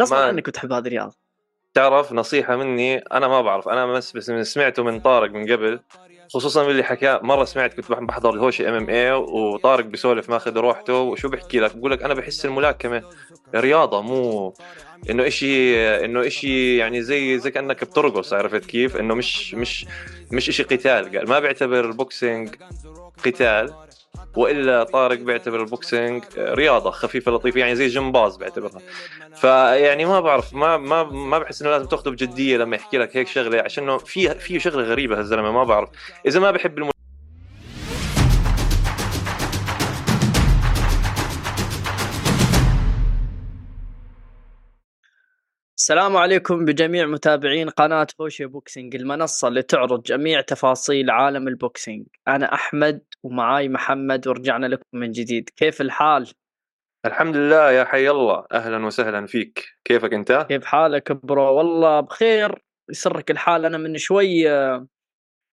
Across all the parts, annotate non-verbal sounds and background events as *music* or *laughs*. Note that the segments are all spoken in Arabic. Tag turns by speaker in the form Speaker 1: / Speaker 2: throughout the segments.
Speaker 1: غصبا عنك بتحب هذه الرياضة.
Speaker 2: تعرف نصيحة مني؟ أنا ما بعرف أنا بس بس من سمعته من طارق من قبل خصوصا اللي حكى مرة سمعت كنت بح- بحضر الهوشه إم إم اي وطارق بيسولف ماخذ روحته وشو بحكي لك؟ بقول لك أنا بحس الملاكمة رياضة مو إنه اشي إنه إشي يعني زي زي كأنك بترقص عرفت كيف؟ إنه مش مش مش إشي قتال. قال ما بيعتبر ال boxing قتال. وإلا طارق بيعتبر ال boxing رياضة خفيفة لطيفة يعني زي جمباز بيعتبرها. فيعني ما بعرف ما ما ما بحس إنه لازم تأخذه بجدية لما يحكي لك هيك شغلة عشان في في شغلة غريبة هالزلمة ما بعرف. إذا ما بحب الم...
Speaker 1: السلام عليكم بجميع متابعين قناة هوشة بوكسينج المنصة اللي تعرض جميع تفاصيل عالم ال boxing. أنا أحمد ومعاي محمد ورجعنا لكم من جديد. كيف الحال؟
Speaker 2: الحمد لله يا حي الله. أهلا وسهلا فيك. كيفك أنت؟
Speaker 1: كيف حالك برو؟ والله بخير. يسرك الحال. أنا من شوي آه،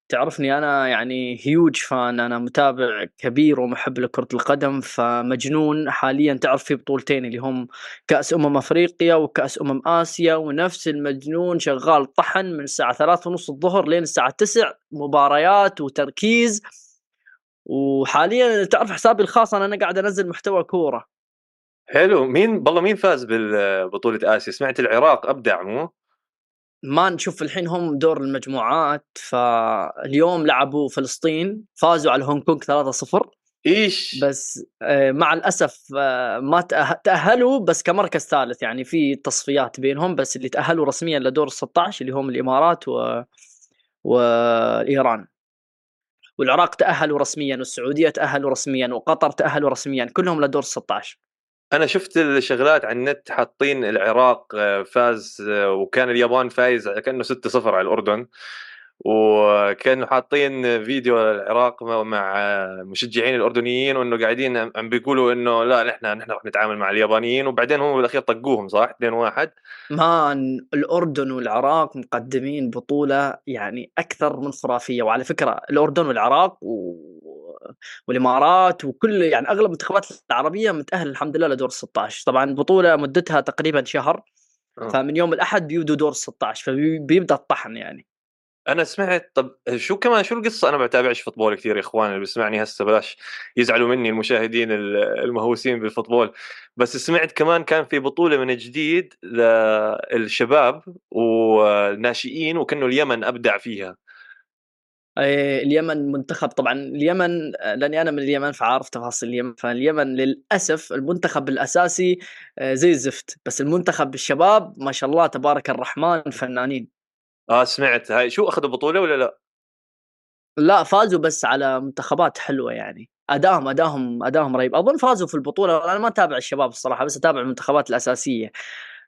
Speaker 1: تعرفني أنا يعني هيوج فان أنا متابع كبير ومحب لكرة القدم فمجنون حاليا تعرف في بطولتين اللي هم كأس أمم أفريقيا وكأس أمم آسيا ونفس المجنون شغال طحن من الساعة ثلاثة ونص الظهر لين الساعة تسع مباريات وتركيز. وحاليا تعرف حسابي الخاص أنا, أنا قاعد أنزل محتوى كورة.
Speaker 2: حلو. مين والله مين فاز بالبطوله آسيا؟ سمعت العراق أبدع مو؟
Speaker 1: ما نشوف الحين هم دور المجموعات فاليوم لعبوا فلسطين فازوا على هونغ كونغ 3-0
Speaker 2: إيش؟
Speaker 1: بس آه، مع الأسف آه، ما تأهلوا بس كمركز ثالث يعني في تصفيات بينهم بس اللي تأهلوا رسميا لدور 16 اللي هم الإمارات و... وإيران. والعراق تأهلوا رسميا والسعودية تأهلوا رسميا وقطر تأهلوا رسميا كلهم لدور 16
Speaker 2: أنا شفت الشغلات على النت حاطين العراق آه، فاز آه، وكان اليابان فايز كأنه 6-0 على الأردن. وكانوا حاطين فيديو العراق مع مشجعين الأردنيين وإنه قاعدين عم بيقولوا إنه لا نحن نحن رح نتعامل مع اليابانيين وبعدين هم بالأخير طقوهم صح؟ 2-1
Speaker 1: man الأردن والعراق مقدمين بطولة يعني أكثر من خرافية وعلى فكرة الأردن والعراق و... والإمارات وكل يعني أغلب المنتخبات العربية متأهل الحمد لله لدور 16 طبعا البطوله مدتها تقريبا شهر
Speaker 2: آه.
Speaker 1: فمن يوم الأحد بيبدوا دور 16 فبيبدا الطحن يعني.
Speaker 2: أنا سمعت طب شو كمان شو القصة؟ أنا ما بتابعش football كثير يا إخوان اللي بيسمعني هسه بلاش يزعلوا مني المشاهدين ال- المهووسين بال football. بس سمعت كمان كان في بطولة من جديد للشباب والناشئين وكأنه اليمن أبدع فيها.
Speaker 1: اليمن منتخب طبعا اليمن لأني أنا من اليمن فعارف تفاصيل اليمن فاليمن للأسف المنتخب الأساسي آه، زي الزفت. بس المنتخب الشباب ما شاء الله تبارك الرحمن فنانين.
Speaker 2: آه سمعت. هاي شو أخذوا بطولة ولا لا؟
Speaker 1: لا فازوا بس على منتخبات حلوة يعني. ادائهم ادائهم ادائهم رهيب. أظن فازوا في البطولة. أنا ما أتابع الشباب الصراحة بس أتابع المنتخبات الأساسية.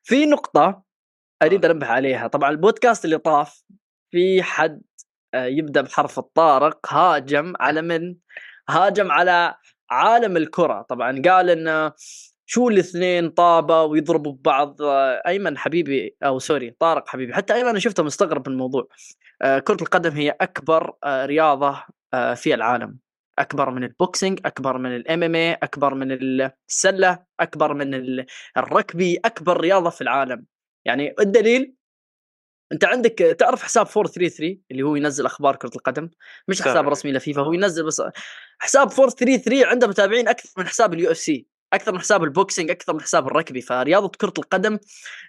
Speaker 1: في نقطة أريد انبه عليها. طبعا البودكاست اللي طاف في حد آه، يبدأ بحرف الطارق هاجم على من؟ هاجم على عالم الكرة. طبعا قال إنه شو الاثنين طابة ويضربوا ببعض؟ آه، أيمن حبيبي أو sorry طارق حبيبي. حتى أيمن أنا شفته مستغرب من الموضوع. آه، كرة القدم هي أكبر آه، رياضة آه، في العالم. أكبر من ال boxing أكبر من ال MMA أكبر من السلة أكبر من ال- الركبي أكبر رياضة في العالم. يعني الدليل؟ أنت عندك تعرف حساب 433 اللي هو ينزل أخبار كرة القدم؟ مش حساب. رسمي لفيفا هو ينزل بس حساب 433 عنده متابعين أكثر من حساب ال UFC. أكثر من حساب ال boxing أكثر من حساب الركبي. فرياضة كرة القدم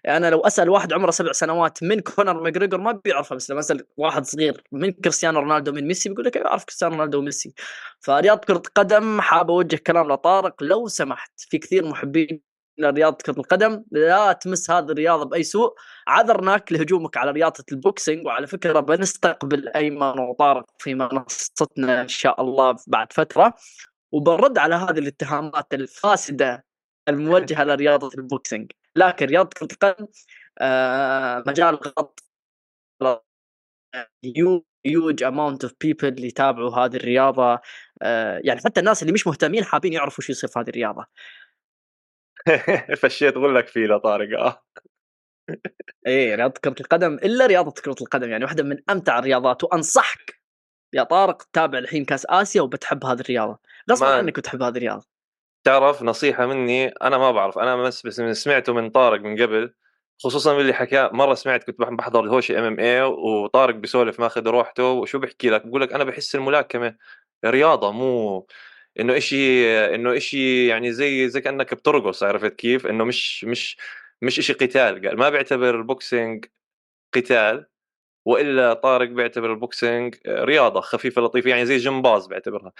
Speaker 1: أنا لو أسأل واحد عمره سبع سنوات من كونور ماكجريجور ما بيعرفها بس لما أسأل واحد صغير من كريستيانو رونالدو من ميسي بيقول لك اعرف كريستيانو رونالدو وميسي. فرياضة كرة القدم حاب أوجه كلام لطارق لو سمحت في كثير محبين لرياضة كرة القدم لا تمس هذه الرياضة بأي سوء. عذرناك لهجومك على رياضة ال boxing وعلى فكرة بنستقبل أيمن وطارق في منصتنا إن شاء الله بعد فترة. وبنرد على هذه الاتهامات الفاسدة *laughs* الموجهة لرياضة ال boxing. لكن رياضة كره القدم آه، مجال غلط huge amount of people اللي يتابعوا هذه الرياضة آه، يعني حتى الناس اللي مش مهتمين حابين يعرفوا شو يصير في هذه الرياضة. *laughs*
Speaker 2: فشيت غلك فيه لطارق آه.
Speaker 1: إيه رياضة كرة القدم إلا رياضة كرة القدم يعني واحدة من أمتع الرياضات وأنصحك يا طارق تتابع الحين كاس آسيا وبتحب هذه الرياضة. غصبا. عنك بتحب هذه الرياضة.
Speaker 2: تعرف نصيحة مني أنا ما بعرف أنا بس بس سمعته من طارق من قبل خصوصا اللي حكى مرة سمعت كنت بحضر الهوشي إم إم اي وطارق بيسولف ماخذ روحته وشو بحكي لك؟ بقول لك أنا بحس الملاكمة رياضة مو إنه إشي إنه إشي يعني زي زي كأنك بترقص عرفت كيف؟ إنه مش مش مش إشي قتال. قال ما بيعتبر ال boxing قتال. وإلا طارق بيعتبر ال boxing رياضة خفيفة لطيفة يعني زي جمباز بيعتبرها.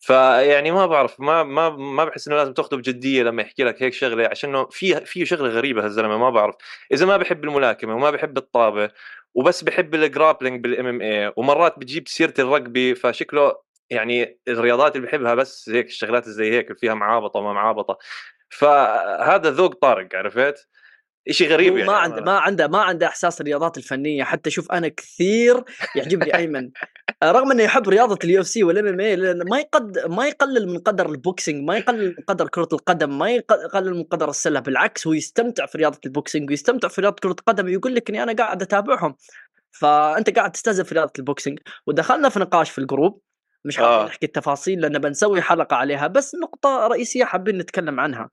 Speaker 2: فيعني ما بعرف ما ما ما بحس إنه لازم تأخذه بجدية لما يحكي لك هيك شغلة عشان في في شغلة غريبة هالزلمة ما بعرف. إذا ما بحب الملاكمة وما بحب الطابة وبس بحب ال grappling بال MMA ومرات بتجيب سيرة الرقبي فشكله يعني الرياضات اللي بحبها بس هيك الشغلات زي هيك فيها معابطة وما معابطة. فهذا ذوق طارق عرفت؟ شيء غريب يعني
Speaker 1: ما عنده ما عنده ما عنده إحساس الرياضات الفنية. حتى شوف أنا كثير يعجبني *laughs* أيمن. رغم إنه يحب رياضة ال UFC وال MMA ما يقد ما يقلل من قدر ال boxing ما يقلل من قدر كرة القدم ما يقلل من قدر السلة. بالعكس هو يستمتع في رياضة ال boxing ويستمتع في رياضة كرة القدم. ويقول لك إني أنا قاعد أتابعهم. فأنت قاعد تستهزئ في رياضة ال boxing. ودخلنا في نقاش في ال group. مش حابين آه. نحكي التفاصيل لأن بنسوي حلقة عليها بس نقطة رئيسية حابين نتكلم عنها.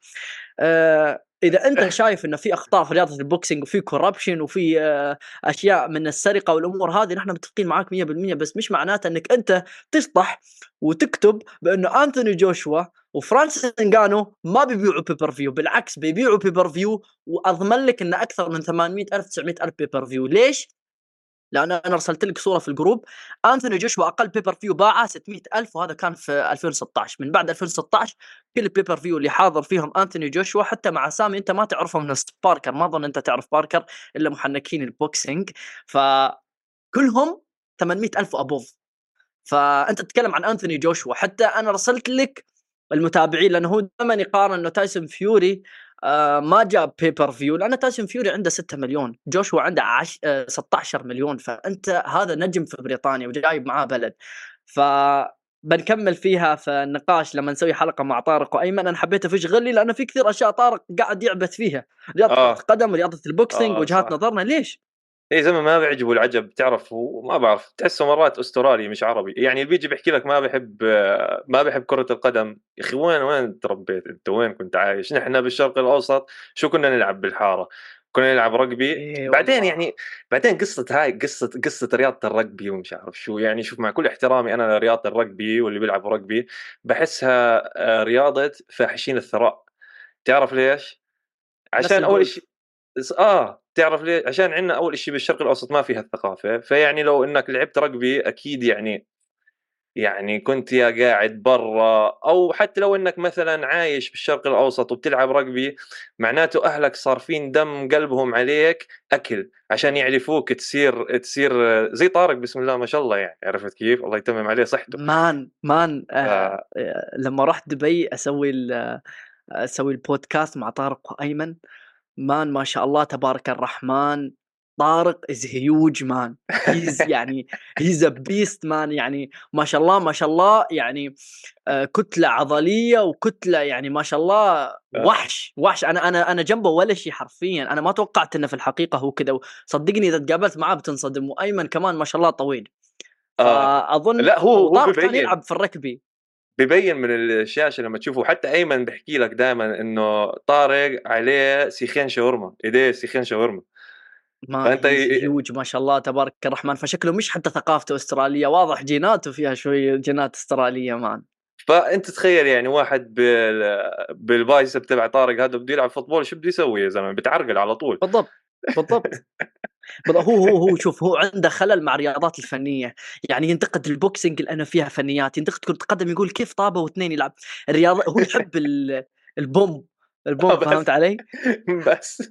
Speaker 1: آه إذا أنت شايف إنه في أخطاء في رياضة ال boxing وفي corruption وفي آه أشياء من السرقة والأمور هذه نحن متفقين معاك 100% بس مش معناته إنك أنت تشطح وتكتب بأنه انثوني جوشوا وفرانسيس انجانو ما بيبيعوا pay-per-view بالعكس بيبيعوا pay-per-view وأضمن لك انه أكثر من 800 ألف 900 ألف pay-per-view ليش؟ لأن أنا ارسلت لك صورة في ال group. أنثوني جوشوا أقل pay-per-view باعه 600 ألف وهذا كان في 2016 من بعد 2016 كل ال pay-per-view اللي حاضر فيهم أنثوني جوشوا حتى مع اسامي أنت ما تعرفهم من باركر ما أظن أنت تعرف باركر إلا محنكين ال boxing فكلهم 800 ألف و above. فأنت تتكلم عن أنثوني جوشوا حتى أنا رسلت لك المتابعين لأنه هو دائما يقارن إنه تايسون فيوري آه ما جاب pay-per-view لأن تايسون فيوري عنده 6 مليون جوشوا عنده عش... آه 16 مليون فأنت هذا نجم في بريطانيا وجايب معاه بلد ف بنكمل فيها في النقاش لما نسوي حلقة مع طارق وأيمن أنا حبيت أفش غلي لأنه في كثير أشياء طارق قاعد يعبث فيها رياضة آه. القدم ورياضة ال boxing آه وجهات. نظرنا ليش؟
Speaker 2: اي زلمه ما بيعجبه العجب تعرف وما بعرف تحسه مرات أسترالي مش عربي. يعني اللي بيجي بيحكي لك ما بحب ما بحب كرة القدم. يا أخي وين وين تربيت أنت؟ وين كنت عايش؟ نحن بالشرق الأوسط شو كنا نلعب بالحارة؟ كنا نلعب رقبي. إيه بعدين يعني بعدين قصة هاي قصة قصة رياضة الرقبي ومش عارف شو. يعني شوف مع كل احترامي أنا لرياضة الرقبي واللي بيلعب رقبي بحسها آه، رياضة فاحشين الثراء. تعرف ليش؟ عشان أول شيء آه. تعرف ليه؟ عشان عندنا أول شيء بالشرق الأوسط ما فيها الثقافة فيعني لو إنك لعبت رقبي أكيد يعني يعني كنت يا قاعد برا أو حتى لو إنك مثلا عايش بالشرق الأوسط وبتلعب رقبي معناته أهلك صارفين دم قلبهم عليك أكل عشان يعرفوك تصير تصير زي طارق بسم الله ما شاء الله يعني عرفت كيف؟ الله يتمم عليه صحته
Speaker 1: man man آه آه لما رحت دبي أسوي أسوي البودكاست مع طارق وايمن man ما شاء الله تبارك الرحمن طارق is huge man he's يعني he's a beast man يعني ما شاء الله ما شاء الله يعني آه كتلة عضلية وكتلة يعني ما شاء الله آه. وحش وحش. أنا أنا أنا جنبه ولا شيء حرفيا. أنا ما توقعت إنه في الحقيقة هو كذا صدقني إذا تقابلت معاه بتنصدم وأيمن كمان ما شاء الله طويل.
Speaker 2: آه. اظن لا هو
Speaker 1: هو كان يلعب في الركبي.
Speaker 2: ببين من الشاشه لما تشوفه حتى أيمن بحكي لك دائما إنه طارق عليه سيخين شاورما. ايديه سيخين شاورما؟
Speaker 1: ما فأنت هيوج ما شاء الله تبارك الرحمن. فشكله مش حتى ثقافته أسترالية واضح جيناته فيها شوية جينات أسترالية مان
Speaker 2: فأنت تخيل يعني واحد بال... بال biceps تبع طارق هذا بده يلعب football شو بده يسوي يا زلمة؟ بتعرقل على طول.
Speaker 1: بالضبط. بالضبط. هو هو هو شوف هو عنده خلل مع الرياضات الفنية. يعني ينتقد ال boxing لأنه فيها فنيات ينتقد كره القدم يقول كيف طابه واثنين يلعب. الرياضه هو يحب البوم. البوم *laughs* فهمت علي؟ *laughs*
Speaker 2: بس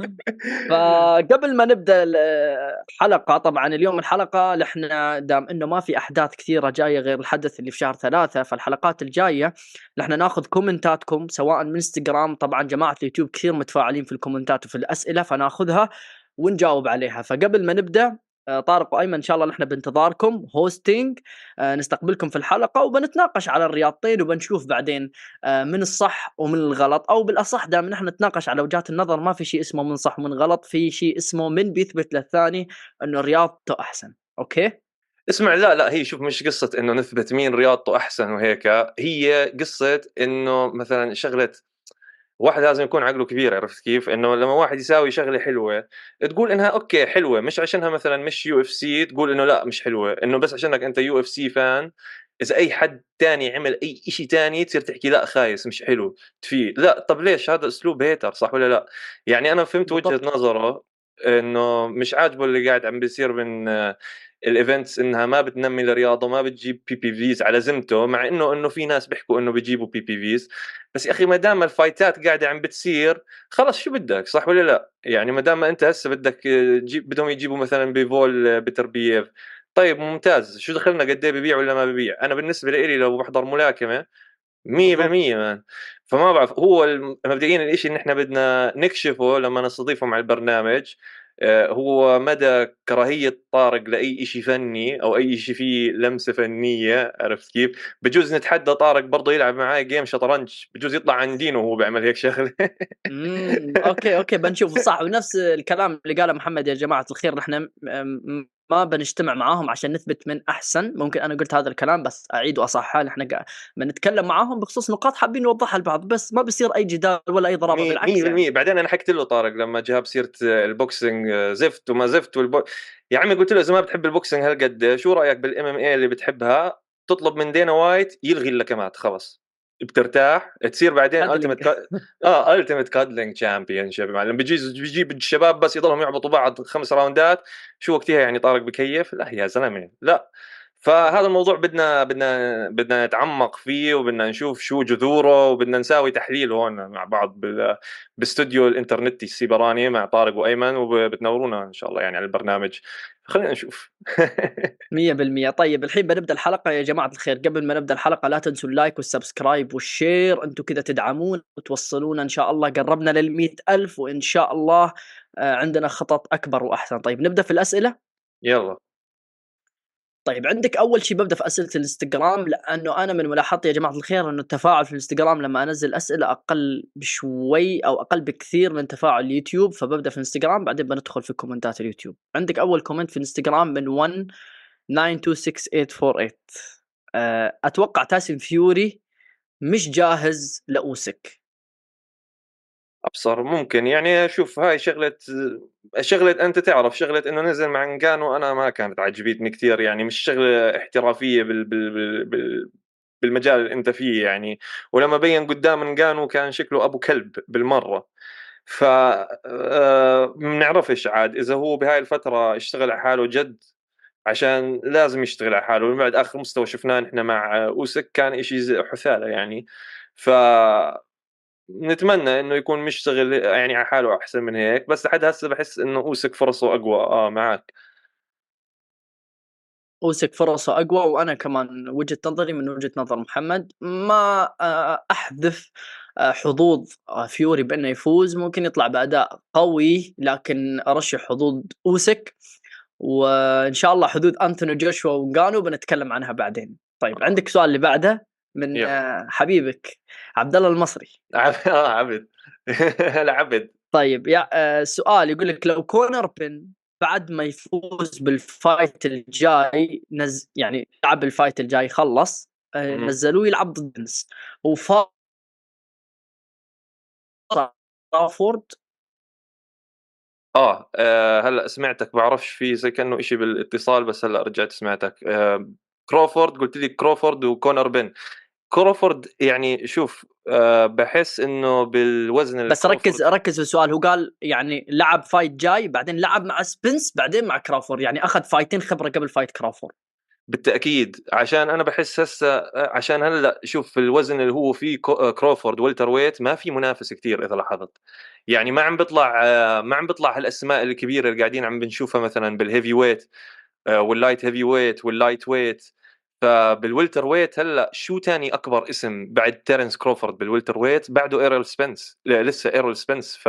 Speaker 2: *laughs*
Speaker 1: فقبل ما نبدأ الحلقة طبعا اليوم الحلقة إحنا دام إنه ما في أحداث كثيرة جاية غير الحدث اللي في شهر ثلاثة فالحلقات الجاية إحنا ناخذ كومنتاتكم سواء من إنستغرام طبعا جماعة اليوتيوب كثير متفاعلين في الكومنتات وفي الأسئلة فناخذها ونجاوب عليها فقبل ما نبدأ طارق وأيمن إن شاء الله نحن بانتظاركم hosting آه، نستقبلكم في الحلقة وبنتناقش على الرياضتين وبنشوف بعدين آه، من الصح ومن الغلط. أو بالأصح دائما نحن نتناقش على وجهات النظر ما في شيء اسمه من صح ومن غلط في شيء اسمه من بيثبت للثاني إنه رياضته أحسن. okay؟
Speaker 2: اسمع لا لا هي شوف مش قصة إنه نثبت مين رياضته أحسن وهيك هي قصة إنه مثلا شغلة واحد لازم يكون عقله كبير عرفت كيف؟ إنه لما واحد يساوي شغلة حلوة تقول إنها okay حلوة مش عشانها مثلا مش UFC تقول إنه لا مش حلوة إنه بس عشانك أنت UFC fan إذا أي حد تاني عمل أي شيء تاني تصير تحكي لا خايس مش حلو تفي لا طب ليش؟ هذا أسلوب hater صح ولا لا؟ يعني أنا فهمت وجهة نظره إنه مش عاجبه اللي قاعد عم بيصير من الايفنتس إنها ما بتنمي الرياضه ما بتجيب بي بي فيز على زمته مع إنه إنه في ناس بيحكوا إنه بيجيبوا بي بي فيز بس يا أخي ما دام الفايتات قاعدة عم بتصير خلص شو بدك؟ صح ولا لا؟ يعني ما دام أنت هسه بدك تجيب بدهم يجيبوا مثلا بيفول بتربييف طيب ممتاز. شو دخلنا؟ قد إيه ببيع ولا ما ببيع؟ أنا بالنسبة لي لو بحضر ملاكمة 100% مان. فما بعرف هو مبدئيا الشيء اللي نحن بدنا نكشفه لما نستضيفهم على البرنامج هو مدى كراهية طارق لأي شيء فني أو أي شيء فيه لمسة فنية عرفت كيف؟ بجوز نتحدى طارق برضه يلعب معي جيم شطرنج بجوز يطلع عن دينه وهو بيعمل هيك شغلة
Speaker 1: أوكي أوكي بنشوف صح ونفس الكلام اللي قاله محمد يا جماعة الخير نحن ما بنجتمع معاهم عشان نثبت من أحسن. ممكن أنا قلت هذا الكلام بس أعيد وأصحح. نحن بنتكلم معاهم بخصوص نقاط حابين نوضحها لبعض بس ما بصير أي جدال ولا أي ضرابه
Speaker 2: بالعكس يعني. بعدين أنا حكيت له طارق لما جاب سيرة ال boxing زفت وما زفت والبو... يا عمي قلت له إذا ما بتحب ال boxing هالقد شو رأيك بال MMA اللي بتحبها؟ تطلب من دانا وايت يلغي اللكمات خلص بترتاح تصير بعدين ultimate *laughs* آه ultimate cuddling championship معلم بيجي بيجيب الشباب بس يضلهم يعبطوا بعض خمس راوندات شو وقتها يعني طارق بكيف؟ لا يا زلمة لا. فهذا الموضوع بدنا بدنا بدنا نتعمق فيه وبدنا نشوف شو جذوره وبدنا نساوي تحليل هون مع بعض باستوديو الانترنتي السيبراني مع طارق وأيمن وبتنورونا إن شاء الله يعني على البرنامج. خلينا نشوف. *laughs*
Speaker 1: 100% طيب الحين بنبدا الحلقة. يا جماعة الخير قبل ما نبدأ الحلقة لا تنسوا ال like وال subscribe وال share. أنتم كذا تدعمون وتوصلونا إن شاء الله. قربنا لل ألف وإن شاء الله آه، عندنا خطط أكبر وأحسن. طيب نبدأ في الأسئلة؟
Speaker 2: يلا.
Speaker 1: طيب عندك أول شيء ببدأ في أسئلة الإنستغرام لأنه أنا من ملاحظتي يا جماعة الخير إنه التفاعل في الإنستغرام لما أنزل أسئلة أقل بشوي أو أقل بكثير من تفاعل اليوتيوب فببدأ في الإنستغرام بعدين بندخل في comment ات اليوتيوب. عندك أول comment في الإنستغرام من 1 926848 آه، أتوقع تاسم فيوري مش جاهز لأوسك.
Speaker 2: أبصر ممكن. يعني شوف هاي شغلة شغلة أنت تعرف شغلة إنه نزل مع انجانو أنا ما كانت عجبتني كثير يعني مش شغلة احترافية بال بال بال بالمجال اللي أنت فيه يعني. ولما بين قدام انجانو كان شكله أبو كلب بالمرة. ف آه، بنعرفش عاد إذا هو بهاي الفترة اشتغل على حاله جد عشان لازم يشتغل على حاله. بعد آخر مستوى شفناه نحن مع أوسك كان شيء حثالة يعني. ف نتمنى إنه يكون مشتغل يعني على حاله أحسن من هيك بس لحد هسه بحس إنه أوسك فرصه أقوى. آه معك.
Speaker 1: أوسك فرصه أقوى وأنا كمان وجهة نظري من وجهة نظر محمد. ما آه، أحذف آه، حظوظ آه، فيوري بأنه يفوز. ممكن يطلع بأداء قوي لكن أرشح حظوظ أوسك. وإن شاء الله حدود أنتوني جوشوا وغانو بنتكلم عنها بعدين. طيب عندك سؤال اللي بعده؟ من يلا. حبيبك عبد الله المصري. *laughs*
Speaker 2: آه عبد. *laughs* لا عبد.
Speaker 1: طيب يا آه سؤال يقول لك لو كونر بن بعد ما يفوز بال fight الجاي نز يعني لعب ال fight الجاي خلص آه نزلوه يلعب ضد سبنس وفا كراوفورد
Speaker 2: آه, آه هلأ سمعتك بعرفش في زي كأنه شيء بالإتصال بس هلأ رجعت سمعتك. آه كروفورد قلت لي كروفورد وكونر بن. كروفورد يعني شوف أه بحس إنه بالوزن
Speaker 1: بس ركز ركز في السؤال. هو قال يعني لعب fight جاي بعدين لعب مع سبنس بعدين مع كرافورد. يعني أخذ fight ين خبرة قبل fight كرافورد.
Speaker 2: بالتأكيد. عشان أنا بحس هسه عشان هلأ شوف في الوزن اللي هو فيه كروفورد welterweight ما في منافس كثير إذا لاحظت. يعني ما عم بيطلع ما عم بيطلع هالأسماء الكبيرة اللي قاعدين عم بنشوفها مثلا بال heavyweight وال light heavyweight وال lightweight فبال welterweight هلأ شو تاني أكبر اسم بعد تيرنس كروفورد بال welterweight؟ بعده إيرل سبنس لسه إيرل سبنس ف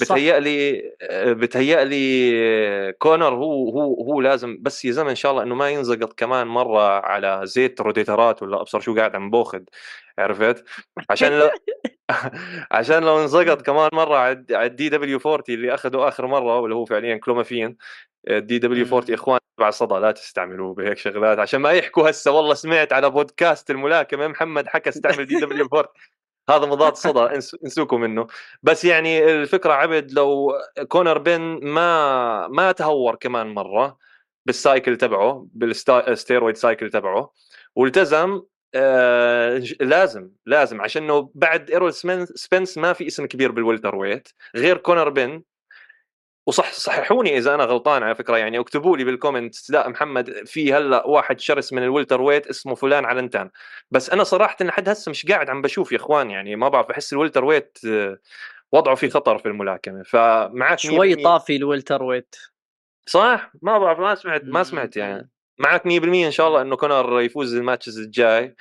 Speaker 2: بتهيألي بتهيألي كونر هو هو هو لازم بس يا إن شاء الله إنه ما ينزقط كمان مرة على زيت روديترات ولا أبصر شو قاعد عم بأخذ عرفت؟ عشان لو *laughs* عشان لو انزقط كمان مرة على ال WD 40 اللي أخذه آخر مرة واللي هو فعليا clomiphene WD 40 إخوان تبع صدا لا تستعملوه بهيك شغلات عشان ما يحكوا هسه والله سمعت على بودكاست الملاكمة محمد حكى استعمل WD 40 هذا مضاد *laughs* صدا انسوكم منه. بس يعني الفكرة عبد لو كونر بين ما ما تهور كمان مرة بال cycle تبعه بال steroid cycle تبعه والتزم آه لازم لازم عشان بعد ايرول سبنس ما في اسم كبير بال welterweight غير كونر بين وصح صححوني إذا أنا غلطان على فكرة يعني اكتبوا لي بال comment لا محمد في هلأ واحد شرس من ال welterweight اسمه فلان علنتان بس أنا صراحة لحد هسه مش قاعد عم بشوف يا إخوان يعني ما بعرف أحس ال welterweight آه، وضعه في خطر في الملاكمة. فمعك
Speaker 1: شوي طافي ال welterweight.
Speaker 2: صح؟ ما بعرف ما سمعت ما سمعت يعني. معك 100% إن شاء الله إنه كونر يفوز ال matches الجاي.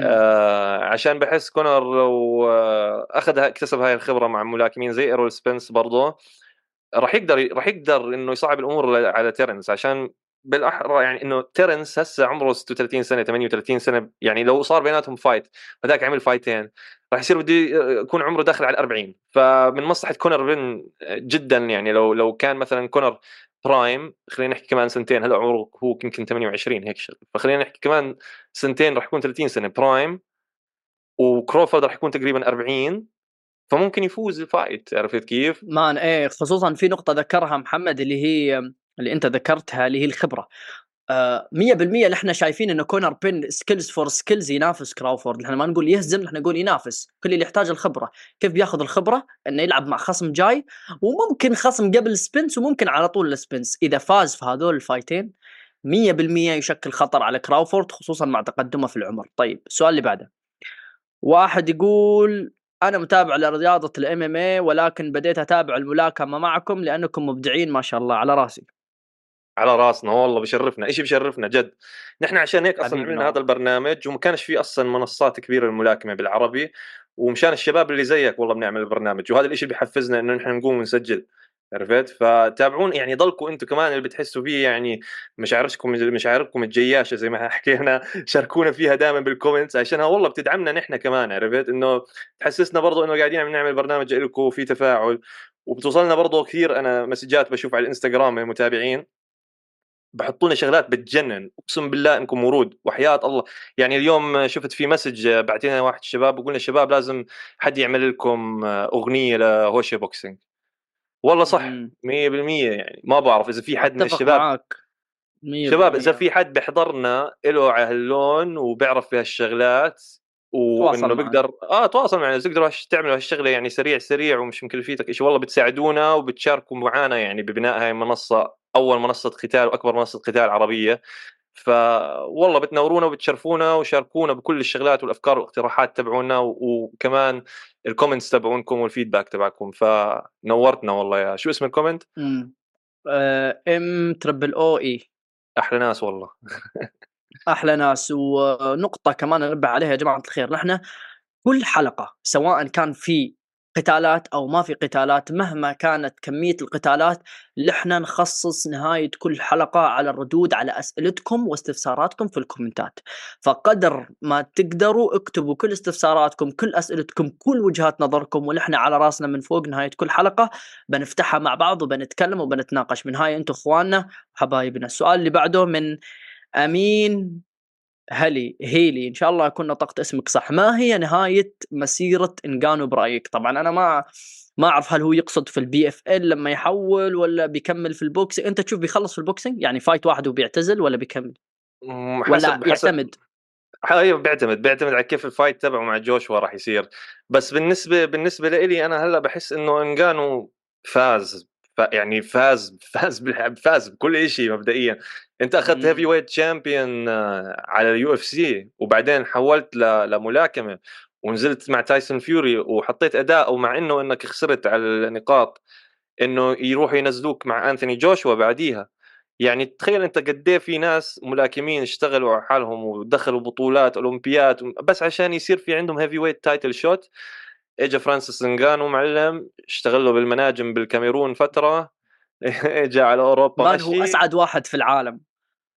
Speaker 2: آه عشان بحس كونر لو آه، اخذ اكتسب هاي الخبرة مع ملاكمين زي إيرول سبنس برضه راح يقدر راح يقدر إنه يصعب الأمور على تيرنس عشان بالاحرى يعني إنه تيرنس هسه عمره 36 سنة 38 سنة يعني لو صار بيناتهم fight هذاك عمل fight ين راح يصير بده يكون عمره داخل على 40 فمن مصلحة كونر بن جدا يعني لو لو كان مثلا كونر prime خلينا نحكي كمان سنتين هلأ عمره هو يمكن 28 هيك شغل. فخلينا نحكي كمان سنتين راح يكون 30 سنة prime وكروفورد راح يكون تقريبا 40 فممكن يفوز ال fight عرفت كيف؟
Speaker 1: مان إيه خصوصا في نقطة ذكرها محمد اللي هي اللي أنت ذكرتها اللي هي الخبرة. آه 100% اللي إحنا شايفين انه كونر بين skills for skills ينافس كراوفورد. إحنا ما نقول يهزم إحنا نقول ينافس. كل اللي يحتاج الخبرة. كيف بياخذ الخبرة؟ إنه يلعب مع خصم جاي وممكن خصم قبل سبنس وممكن على طول السبنس إذا فاز في هذول ال fight ين 100% يشكل خطر على كراوفورد خصوصا مع تقدمه في العمر. طيب السؤال اللي بعده. واحد يقول أنا متابع لرياضة ال MMA ولكن بديت أتابع الملاكمة معكم لأنكم مبدعين ما شاء الله على رأسي.
Speaker 2: على رأسنا والله بشرفنا شيء بشرفنا جد. نحن عشان هيك أصلا عملنا هذا البرنامج وما كانش في أصلا منصات كبيرة للملاكمة بالعربي ومشان الشباب اللي زيك والله بنعمل البرنامج وهذا الشيء بيحفزنا إنه نحن نقوم ونسجل. عرفت؟ فتابعون يعني ضلكم أنتم كمان اللي بتحسوا فيه يعني مشاعركم مشاعركم الجياشة زي ما *laughs* حكينا شاركونا فيها دائما بال comments عشانها. والله بتدعمنا نحن كمان عرفت؟ انه تحسسنا برضه انه قاعدين عم نعمل برنامج لكم في تفاعل. وبتوصلنا برضه كثير أنا messages ات بشوف على الإنستغرام من المتابعين بحطوا لنا شغلات بتجنن. أقسم بالله إنكم ورود وحياة الله. يعني اليوم شفت في message بعتينا واحد الشباب وقلنا شباب لازم حد يعمل لكم أغنية لهوشة بوكسينج. والله صح 100% يعني. ما بعرف إذا في حد من الشباب معك. شباب إذا في حد بيحضرنا له على هاللون وبيعرف في هالشغلات وإنه بيقدر آه تواصل معنا إذا تقدروا تعملوا هالشغلة يعني سريع سريع ومش مكلفيتك شيء والله بتساعدونا وبتشاركوا معنا يعني ببناء هاي المنصة أول منصة قتال وأكبر منصة قتال عربية. فوالله بتنورونا وبتشرفونا وشاركونا بكل الشغلات والأفكار والاقتراحات تبعونا وكمان ال comments تبعونكم وال feedback تبعكم فنورتنا والله يا شو اسم ال
Speaker 1: comment؟ M triple O
Speaker 2: A أحلى ناس والله.
Speaker 1: أحلى ناس ونقطة كمان ننبه عليها يا جماعة الخير نحن كل حلقة سواء كان في قتالات أو ما في قتالات مهما كانت كمية القتالات نحن نخصص نهاية كل حلقة على الردود على أسئلتكم واستفساراتكم في الكومنتات. فقدر ما تقدروا اكتبوا كل استفساراتكم كل أسئلتكم كل وجهات نظركم ونحن على راسنا من فوق نهاية كل حلقة. بنفتحها مع بعض وبنتكلم وبنتناقش. من هاي أنتم إخواننا وحبايبنا السؤال اللي بعده من أمين هلي هيلي إن شاء الله أكون نطقت اسمك صح. ما هي نهاية مسيرة انجانو برايك؟ طبعا أنا ما ما أعرف هل هو يقصد في ال PFL لما يحول ولا بيكمل في ال boxing. أنت تشوف بيخلص في ال boxing؟ يعني fight واحد وبيعتزل ولا بيكمل؟ ولا يعتمد؟
Speaker 2: أيوه بيعتمد بيعتمد على كيف ال fight تبعه مع جوشوا راح يصير. بس بالنسبة بالنسبة لي أنا هلأ بحس إنه انجانو فاز يعني فاز فاز فاز بكل شيء مبدئيا. أنت أخذت heavyweight champion على ال UFC وبعدين حولت لملاكمة ونزلت مع تايسون فيوري وحطيت أداء ومع إنه إنك خسرت على النقاط إنه يروحوا ينزلوك مع انثوني جوشوا بعديها. يعني تخيل أنت قد إيه في ناس ملاكمين اشتغلوا على حالهم ودخلوا بطولات أولمبيات بس عشان يصير في عندهم heavyweight title shot اجى فرانسيس انجانو معلم اشتغل له بالمناجم بالكاميرون فترة *laughs* اجى على أوروبا
Speaker 1: هو أسعد واحد في العالم.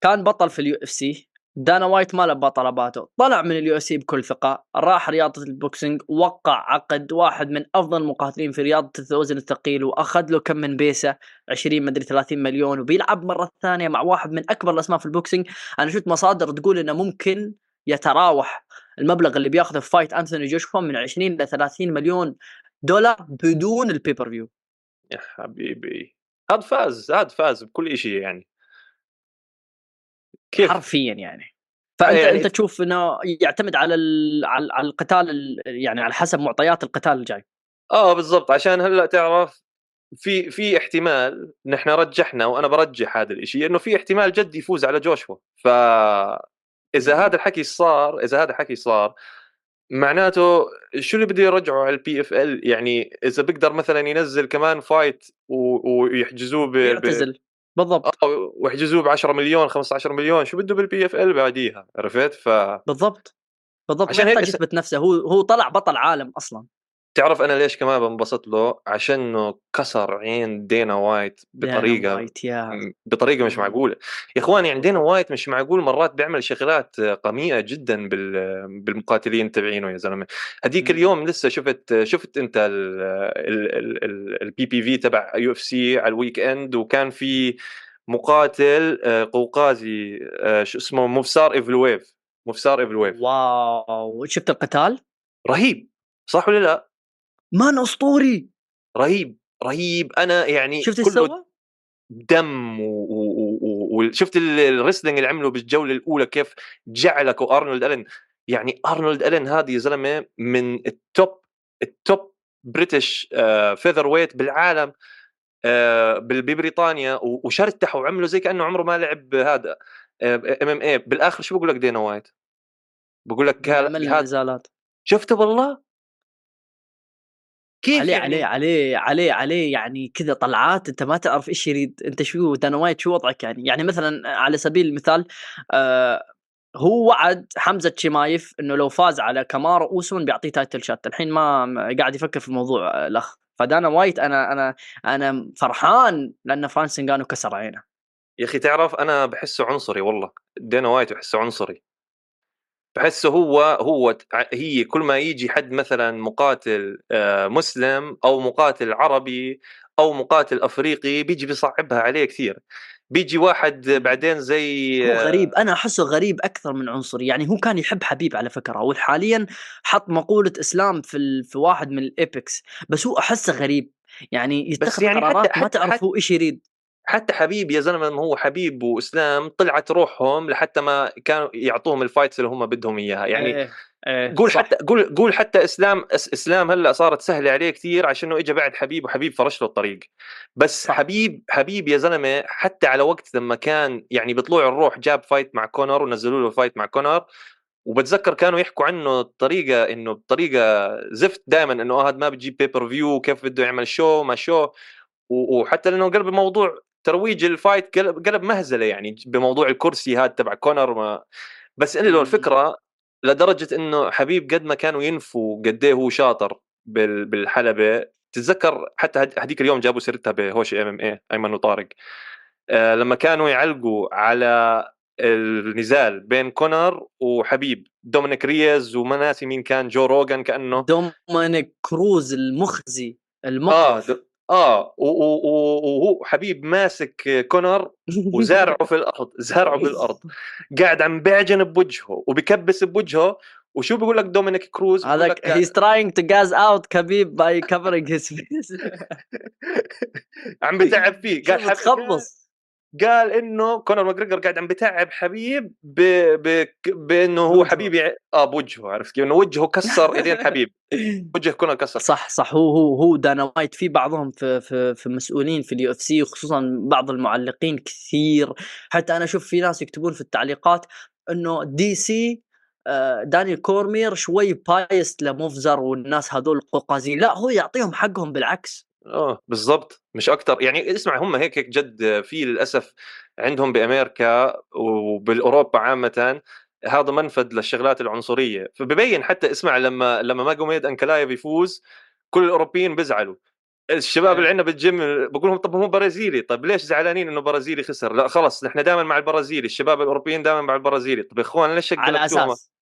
Speaker 1: كان بطل في ال UFC. دانا وايت ما لبى طلباته طلع من ال UFC بكل ثقة. راح رياضة ال boxing وقع عقد واحد من أفضل المقاتلين في رياضة الوزن الثقيل وأخذ له كم من بيسة 20 مدري 30 مليون وبيلعب مرة ثانية مع واحد من أكبر الاسماء في ال boxing. أنا شفت مصادر تقول إنه ممكن يتراوح. المبلغ اللي بياخذه في fight أنثوني جوشوا من 20 ل 30 مليون دولار بدون ال pay-per-view
Speaker 2: يا حبيبي. هذا فاز هذا فاز بكل شيء يعني.
Speaker 1: كيف؟ حرفيا يعني. فأنت يعني أنت تشوف إنه يعتمد على على القتال يعني على حسب معطيات القتال الجاي.
Speaker 2: آه بالضبط. عشان هلأ تعرف في في احتمال نحن رجحنا وأنا برجح هذا الشيء انه في احتمال جد يفوز على جوشوا ف إذا هذا الحكي صار إذا هذا الحكي صار معناته شو اللي بده يرجعه على ال PFL يعني إذا بيقدر مثلا ينزل كمان fight ويحجزوه ب...
Speaker 1: يعتزل. بالضبط.
Speaker 2: آه ويحجزوه ب 10 مليون 15 مليون شو بده بال PFL بعديها؟ عرفت؟ ف
Speaker 1: بالضبط. بالضبط. عشان هيك يثبت نفسه. هو هو طلع بطل عالم أصلا.
Speaker 2: تعرف أنا ليش كمان بنبسط له؟ عشانه كسر عين دينا وايت بطريقة دينا وايت يا. بطريقة مش معقولة. يا إخوان يعني دينا وايت مش معقول مرات بيعمل شغلات قميئة جدا بالمقاتلين تبعينه يا زلمة. هذيك اليوم لسه شفت شفت أنت ال PPV تبع UFC على ال weekend وكان في مقاتل آه، قوقازي آه، شو اسمه مفسار إيفلويف. مفسار إيفلويف.
Speaker 1: wow! شفت القتال؟
Speaker 2: رهيب. صح ولا لا؟
Speaker 1: man أسطوري.
Speaker 2: رهيب رهيب. أنا يعني
Speaker 1: شفت إيش سوى؟
Speaker 2: دم وشفت ال wrestling اللي عمله بالجولة الأولى كيف جعلك ارنولد ألن. يعني أرنولد ألن هذا يا زلمة من ال top ال top British featherweight بالعالم آه ببريطانيا. وشرتح وعمله زي كأنه عمره ما لعب هذا MMA بالآخر شو بقول لك دينا وايت؟ بقول لك
Speaker 1: هذا
Speaker 2: شفته والله؟
Speaker 1: كيف عليه يعني؟ عليه عليه عليه عليه يعني كذا طلعات أنت ما تعرف إيش يريد أنت شو دانا وايت شو وضعك يعني. يعني مثلا على سبيل المثال آه هو وعد حمزة شمايف إنه لو فاز على كامارو اوسمن بيعطيه title shot الحين ما قاعد يفكر في الموضوع آه، الاخ فدانا وايت أنا أنا أنا فرحان لأن فرانسيس انجانو كسر عينه.
Speaker 2: يا أخي تعرف أنا بحسه عنصري والله. دينا وايت بحسه عنصري. بحسه هو هو هي كل ما يجي حد مثلا مقاتل آه، مسلم أو مقاتل عربي أو مقاتل أفريقي بيجي بيصعبها عليه كثير. بيجي واحد بعدين زي
Speaker 1: هو غريب. أنا أحسه غريب أكثر من عنصري. يعني هو كان يحب حبيب على فكرة وحاليا حط مقولة إسلام في ال... في واحد من ال Apex بس هو أحسه غريب. يعني يتخذ يعني قرارات حتى ما تعرف هو إيش يريد.
Speaker 2: حتى حبيب يا زلمة ما هو حبيب وإسلام طلعت روحهم لحتى ما كانوا يعطوهم ال fights اللي هم بدهم إياها يعني إيه. إيه. قول صح. حتى قول قول حتى إسلام إسلام هلأ صارت سهلة عليه كثير عشان إنه اجى بعد حبيب وحبيب فرش له الطريق بس صح. حبيب حبيب يا زلمة حتى على وقت لما كان يعني بطلوع الروح جاب fight مع كونر ونزلوا له fight مع كونر وبتذكر كانوا يحكوا عنه بطريقة إنه بطريقة زفت دائما إنه هذا ما بيجيب pay-per-view كيف بده يعمل شو ما شو وحتى لأنه قلب الموضوع ترويج ال fight قلب, قلب مهزلة يعني بموضوع الكرسي هذا تبع كونر ما بس إنه الفكرة لدرجة إنه حبيب قد ما كانوا ينفوا قد هو شاطر بالحلبة تتذكر حتى هذيك اليوم جابوا سيرتها بهوشي MMA أيمن وطارق. آه لما كانوا يعلقوا على النزال بين كونر وحبيب دومينيك كروز وما ناسي مين كان جو روجان كأنه.
Speaker 1: دومينيك كروز المخزي المقرف
Speaker 2: آه آه وهو حبيب ماسك كونر *laughs* وزارعه في الأرض زارعه في الأرض قاعد عم بيعجن بوجهه وبكبس بوجهه وشو بيقول لك دومينيك كروز؟
Speaker 1: هذا he's trying to gas out حبيب by covering his face
Speaker 2: عم بتعب فيه *laughs*
Speaker 1: قال تخبص
Speaker 2: قال إنه كونر ماجريجر قاعد عم بتعب حبيب ب... ب... بإنه هو حبيب يع... آه بوجهه عرفت كيف؟ إنه وجهه كسر إيدين حبيب. *laughs* وجه كونر كسر.
Speaker 1: صح صح. هو هو هو دانا وايت في بعضهم في في في مسؤولين في ال UFC وخصوصا بعض المعلقين كثير. حتى أنا أشوف في ناس يكتبون في التعليقات إنه DC داني كورمير شوي biased لموفسار والناس هذول القوقازيين لا هو يعطيهم حقهم بالعكس.
Speaker 2: آه بالضبط. مش أكثر يعني اسمع هم هيك هيك جد في للأسف عندهم بأمريكا وبالأوروبا عامه هذا منفذ للشغلات العنصرية. فببين حتى اسمع لما لما ماجوميد أنكالايف يفوز كل الأوروبيين بيزعلوا. الشباب اللي عندنا بالجيم بقول لهم طب هو برازيلي طب ليش زعلانين إنه برازيلي خسر؟ لا خلص نحن دائما مع البرازيلي الشباب الأوروبيين دائما مع البرازيلي. طب يا إخوان ليش
Speaker 1: على أساس.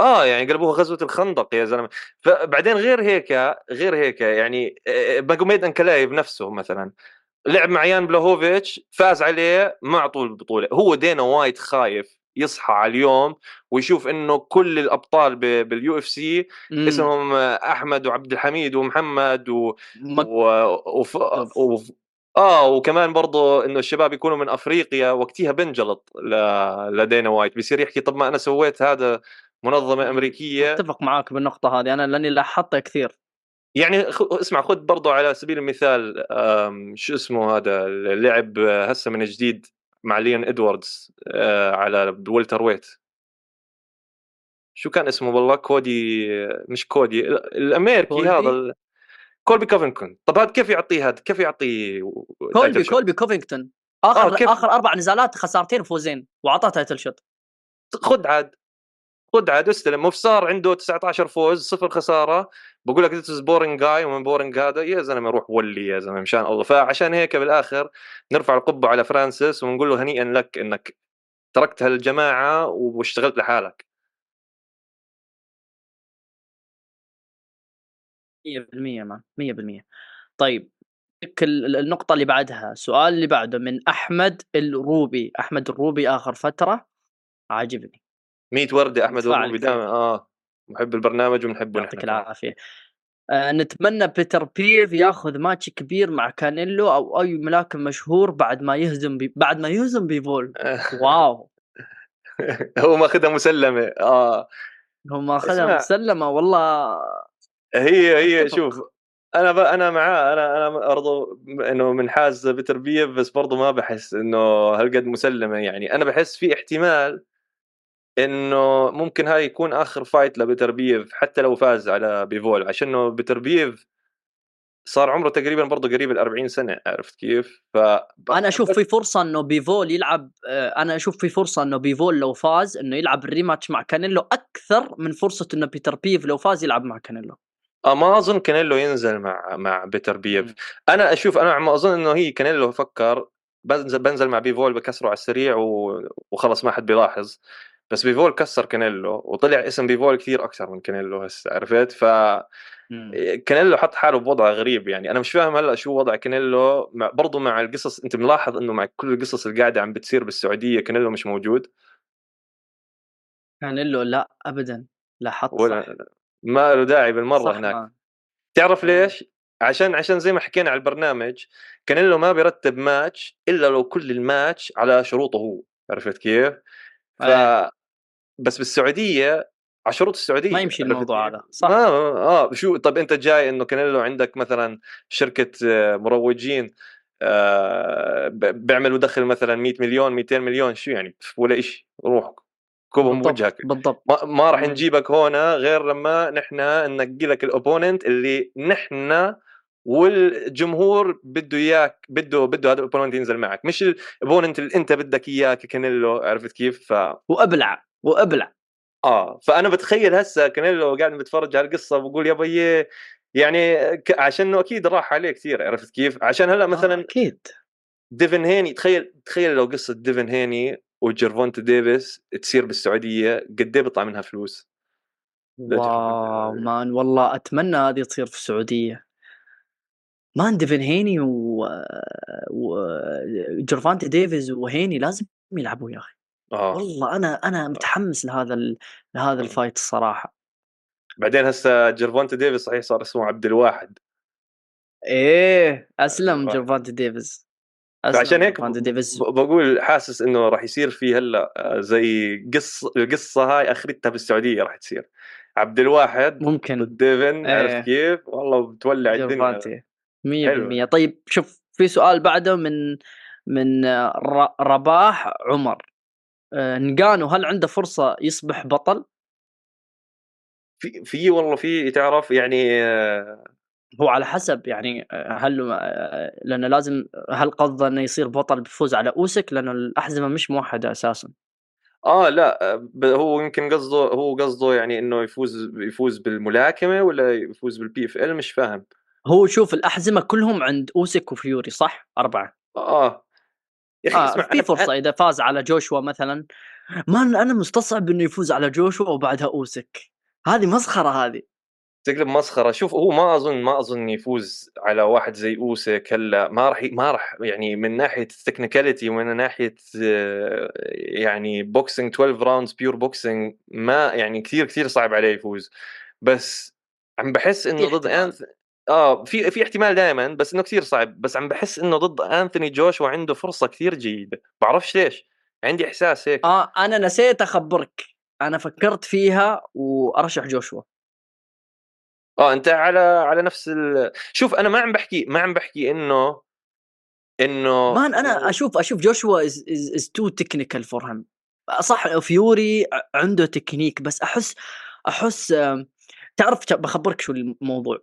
Speaker 2: آه يعني قلبوها غزوة الخندق يا زلمة. فبعدين غير هيك غير هيك يعني ماجوميد أنكالايف نفسه مثلا. لعب مع يان بلاهوفيتش فاز عليه ما أعطوه البطولة. هو دانا وايت خايف يصحى على اليوم ويشوف إنه كل الأبطال بال UFC اسمهم أحمد وعبد الحميد ومحمد و,
Speaker 1: مك...
Speaker 2: و... وف... و... آه وكمان برضه إنه الشباب يكونوا من أفريقيا وقتها بنجلط ل... لدانا وايت بيصير يحكي طب ما أنا سويت هذا منظمة أمريكية.
Speaker 1: أتفق معاك بالنقطة هذه أنا لأني لاحظتها كثير.
Speaker 2: يعني خ... اسمع خذ برضه على سبيل المثال شو اسمه هذا اللعب هسه من جديد مع ليون إدواردز آه، على welterweight. شو كان اسمه والله كودي مش كودي الأمريكي كودي؟ هذا كولبي كوفينغتون. طب هذا كيف يعطيه هذا كيف يعطيه
Speaker 1: كولبي كولبي كوفينغتون. آخر آه كيف؟ آخر أربع نزالات خسارتين وفوزين واعطاه title shot.
Speaker 2: خذ عاد. خذ عاد استلم. موفسار عنده 19 فوز صفر خسارة. بقول لك this boring guy ومن boring هذا يا زلمة روح ولي يا زلمة مشان الله. فعشان هيك بالآخر نرفع القبعة على فرانسيس ونقول له هنيئا لك إنك تركت هالجماعة واشتغلت لحالك.
Speaker 1: 100% man 100% طيب النقطة اللي بعدها. السؤال اللي بعده من أحمد الروبي. أحمد الروبي آخر فترة. عاجبني.
Speaker 2: 100 وردة أحمد الروبي دائما آه محب البرنامج ونحبه
Speaker 1: يعطيك العافية. آه نتمنى بيتر بيف ياخذ ماتش كبير مع كانيلو أو أي ملاكم مشهور بعد ما يهزم بي... بعد ما يهزم بيفول. *laughs* wow.
Speaker 2: هو ماخذها مسلمة آه.
Speaker 1: هو ماخذها مسلمة والله
Speaker 2: هي هي شوف أنا ب... أنا معاه أنا أنا برضه إنه منحاز بيتر بيف بس برضه ما بحس إنه هالقد مسلمة يعني. أنا بحس في احتمال إنه ممكن هاي يكون آخر fight لبيتر بيف حتى لو فاز على بيفول. عشان بيتر بيف صار عمره تقريبا برضه قريب ال 40 سنة عرفت كيف؟ ف
Speaker 1: أنا أشوف في فرصة إنه بيفول يلعب آه، أنا أشوف في فرصة إنه بيفول لو فاز إنه يلعب ال rematch مع كانيلو أكثر من فرصة إنه بيتر بيف لو فاز يلعب مع كانيلو.
Speaker 2: آه ما أظن كانيلو ينزل مع مع بيتر بيف أنا أشوف أنا ما أظن إنه هي كانيلو فكر بنزل بنزل مع بيفول بكسره على السريع و... وخلص ما حد بيلاحظ. بس بيفول كسر كانيلو وطلع اسم بيفول كثير أكثر من كانيلو هسه عرفت؟ ف كانيلو حط حاله بوضع غريب يعني. أنا مش فاهم هلأ شو وضع كانيلو مع برضه مع القصص أنت ملاحظ إنه مع كل القصص اللي قاعدة عم بتصير بالسعودية كانيلو مش موجود؟
Speaker 1: كانيلو لأ ابدا. لاحظت ولا
Speaker 2: ما له داعي بالمرة هناك. ما. تعرف ليش؟ عشان عشان زي ما حكينا على البرنامج كانيلو ما بيرتب ماتش إلا لو كل الماتش على شروطه هو عرفت كيف؟ ف بس بالسعودية على شروط السعودية
Speaker 1: ما يمشي الموضوع هذا صح.
Speaker 2: آه آه شو طب أنت جاي إنه كانيلو عندك مثلا شركة آه، مروجين آه بيعمل دخل مثلا 100 مليون 200 مليون شو يعني؟ ولا شيء روح كوبهم بوجهك.
Speaker 1: بالضبط.
Speaker 2: ما, ما راح نجيبك هنا غير لما نحن ننقي لك ال opponent اللي نحن والجمهور بده إياك بده بده هذا ال opponent ينزل معك. مش ال opponent اللي أنت بدك إياه كانيلو عرفت كيف؟ ف
Speaker 1: وأبلع. وابلع.
Speaker 2: آه فأنا بتخيل هسه كانيلو قاعد بتفرج على القصة بقول يا بيي يعني عشان أكيد راح عليه كثير عرفت كيف؟ عشان هلأ مثلا
Speaker 1: آه أكيد.
Speaker 2: ديفن هيني تخيل تخيل لو قصة ديفن هيني وجيرفونت ديفيس تصير بالسعودية قد إيه بيطلع منها فلوس؟
Speaker 1: wow man والله أتمنى هذه تصير في السعودية. man ديفن هيني و, و... ديفيز وهيني لازم يلعبوا يا أخي. آه. والله أنا أنا آه. متحمس لهذا ال... لهذا آه. ال fight الصراحة.
Speaker 2: بعدين هسه جيرفونت ديفيس صحيح صار اسمه عبد الواحد.
Speaker 1: إيه أسلم جيرفونت ديفيس
Speaker 2: فعشان هيك بقول حاسس إنه راح يصير في هلأ آه، زي قصة القصة هاي أخرتها بالسعوديه راح تصير. عبد الواحد
Speaker 1: ممكن.
Speaker 2: ديفن إيه. عرفت كيف؟ والله بتولع الدنيا.
Speaker 1: 100% طيب شوف في سؤال بعده من من رباح عمر. آه، نقانو هل عنده فرصة يصبح بطل؟
Speaker 2: في في والله في تعرف يعني آه،
Speaker 1: هو على حسب يعني آه، هل لأنه لازم هل قصده إنه يصير بطل بفوز على أوسك؟ لأنه الأحزمة مش موحدة أساسا.
Speaker 2: آه لا هو يمكن قصده هو قصده يعني إنه يفوز يفوز بالملاكمة ولا يفوز بالبي اف ال مش فاهم.
Speaker 1: هو شوف الأحزمة كلهم عند أوسك وفيوري صح؟ أربعة.
Speaker 2: آه.
Speaker 1: يا أخي آه اسمع في فرصة إذا فاز على جوشوا مثلا. ما أنا مستصعب إنه يفوز على جوشوا وبعدها أوسك. هذه مسخرة هذه.
Speaker 2: تقلب مسخرة. شوف هو ما أظن ما أظن يفوز على واحد زي أوسك هلأ. ما راح ما راح يعني من ناحية ال technicality ومن ناحية آه، يعني boxing 12 rounds pure boxing ما يعني كثير كثير صعب عليه يفوز. بس عم بحس إنه ضد انث آه في في احتمال دائما بس إنه كثير صعب. بس عم بحس إنه ضد أنثوني جوشوا عنده فرصة كثير جيدة. بعرفش ليش. عندي إحساس هيك.
Speaker 1: آه أنا نسيت أخبرك. أنا فكرت فيها وأرشح جوشوا.
Speaker 2: آه أنت على على نفس ال... شوف أنا ما عم بحكي ما عم بحكي إنه إنه
Speaker 1: مان أنا أشوف أشوف جوشوا is is too technical for him صح فيوري عنده تكنيك بس أحس أحس تعرف بخبرك شو الموضوع.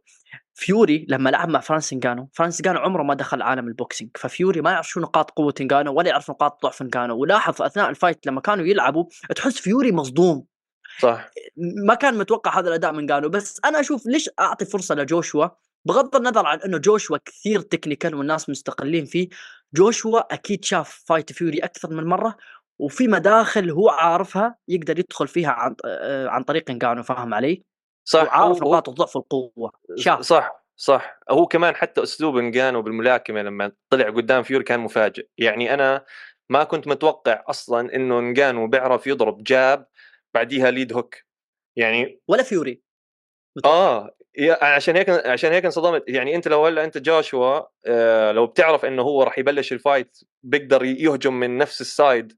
Speaker 1: فيوري لما لعب مع فرانس انجانو فرانس انجانو عمره ما دخل عالم ال boxing ففيوري ما يعرف شو نقاط قوة انجانو ولا يعرف نقاط ضعف انجانو ولاحظ أثناء ال fight لما كانوا يلعبوا تحس فيوري مصدوم.
Speaker 2: صح.
Speaker 1: ما كان متوقع هذا الأداء من انجانو بس أنا أشوف ليش أعطي فرصة لجوشوا؟ بغض النظر عن إنه جوشوا كثير technical والناس مستقلين فيه جوشوا أكيد شاف fight فيوري أكثر من مرة وفي مداخل هو عارفها يقدر يدخل فيها عن آه، عن طريق انجانو فاهم علي؟
Speaker 2: صح
Speaker 1: عارف نقاط الضعف والقوه شاف.
Speaker 2: صح صح. هو كمان حتى أسلوب إنجانو بالملاكمة لما طلع قدام فيوري كان مفاجئ. يعني أنا ما كنت متوقع أصلا إنه إنجانو بيعرف يضرب jab بعديها lead hook. يعني
Speaker 1: ولا فيوري.
Speaker 2: آه عشان هيك عشان هيك انصدمت. يعني أنت لو هلأ أنت جوشوا آه لو بتعرف إنه هو راح يبلش ال fight بيقدر يهجم من نفس ال side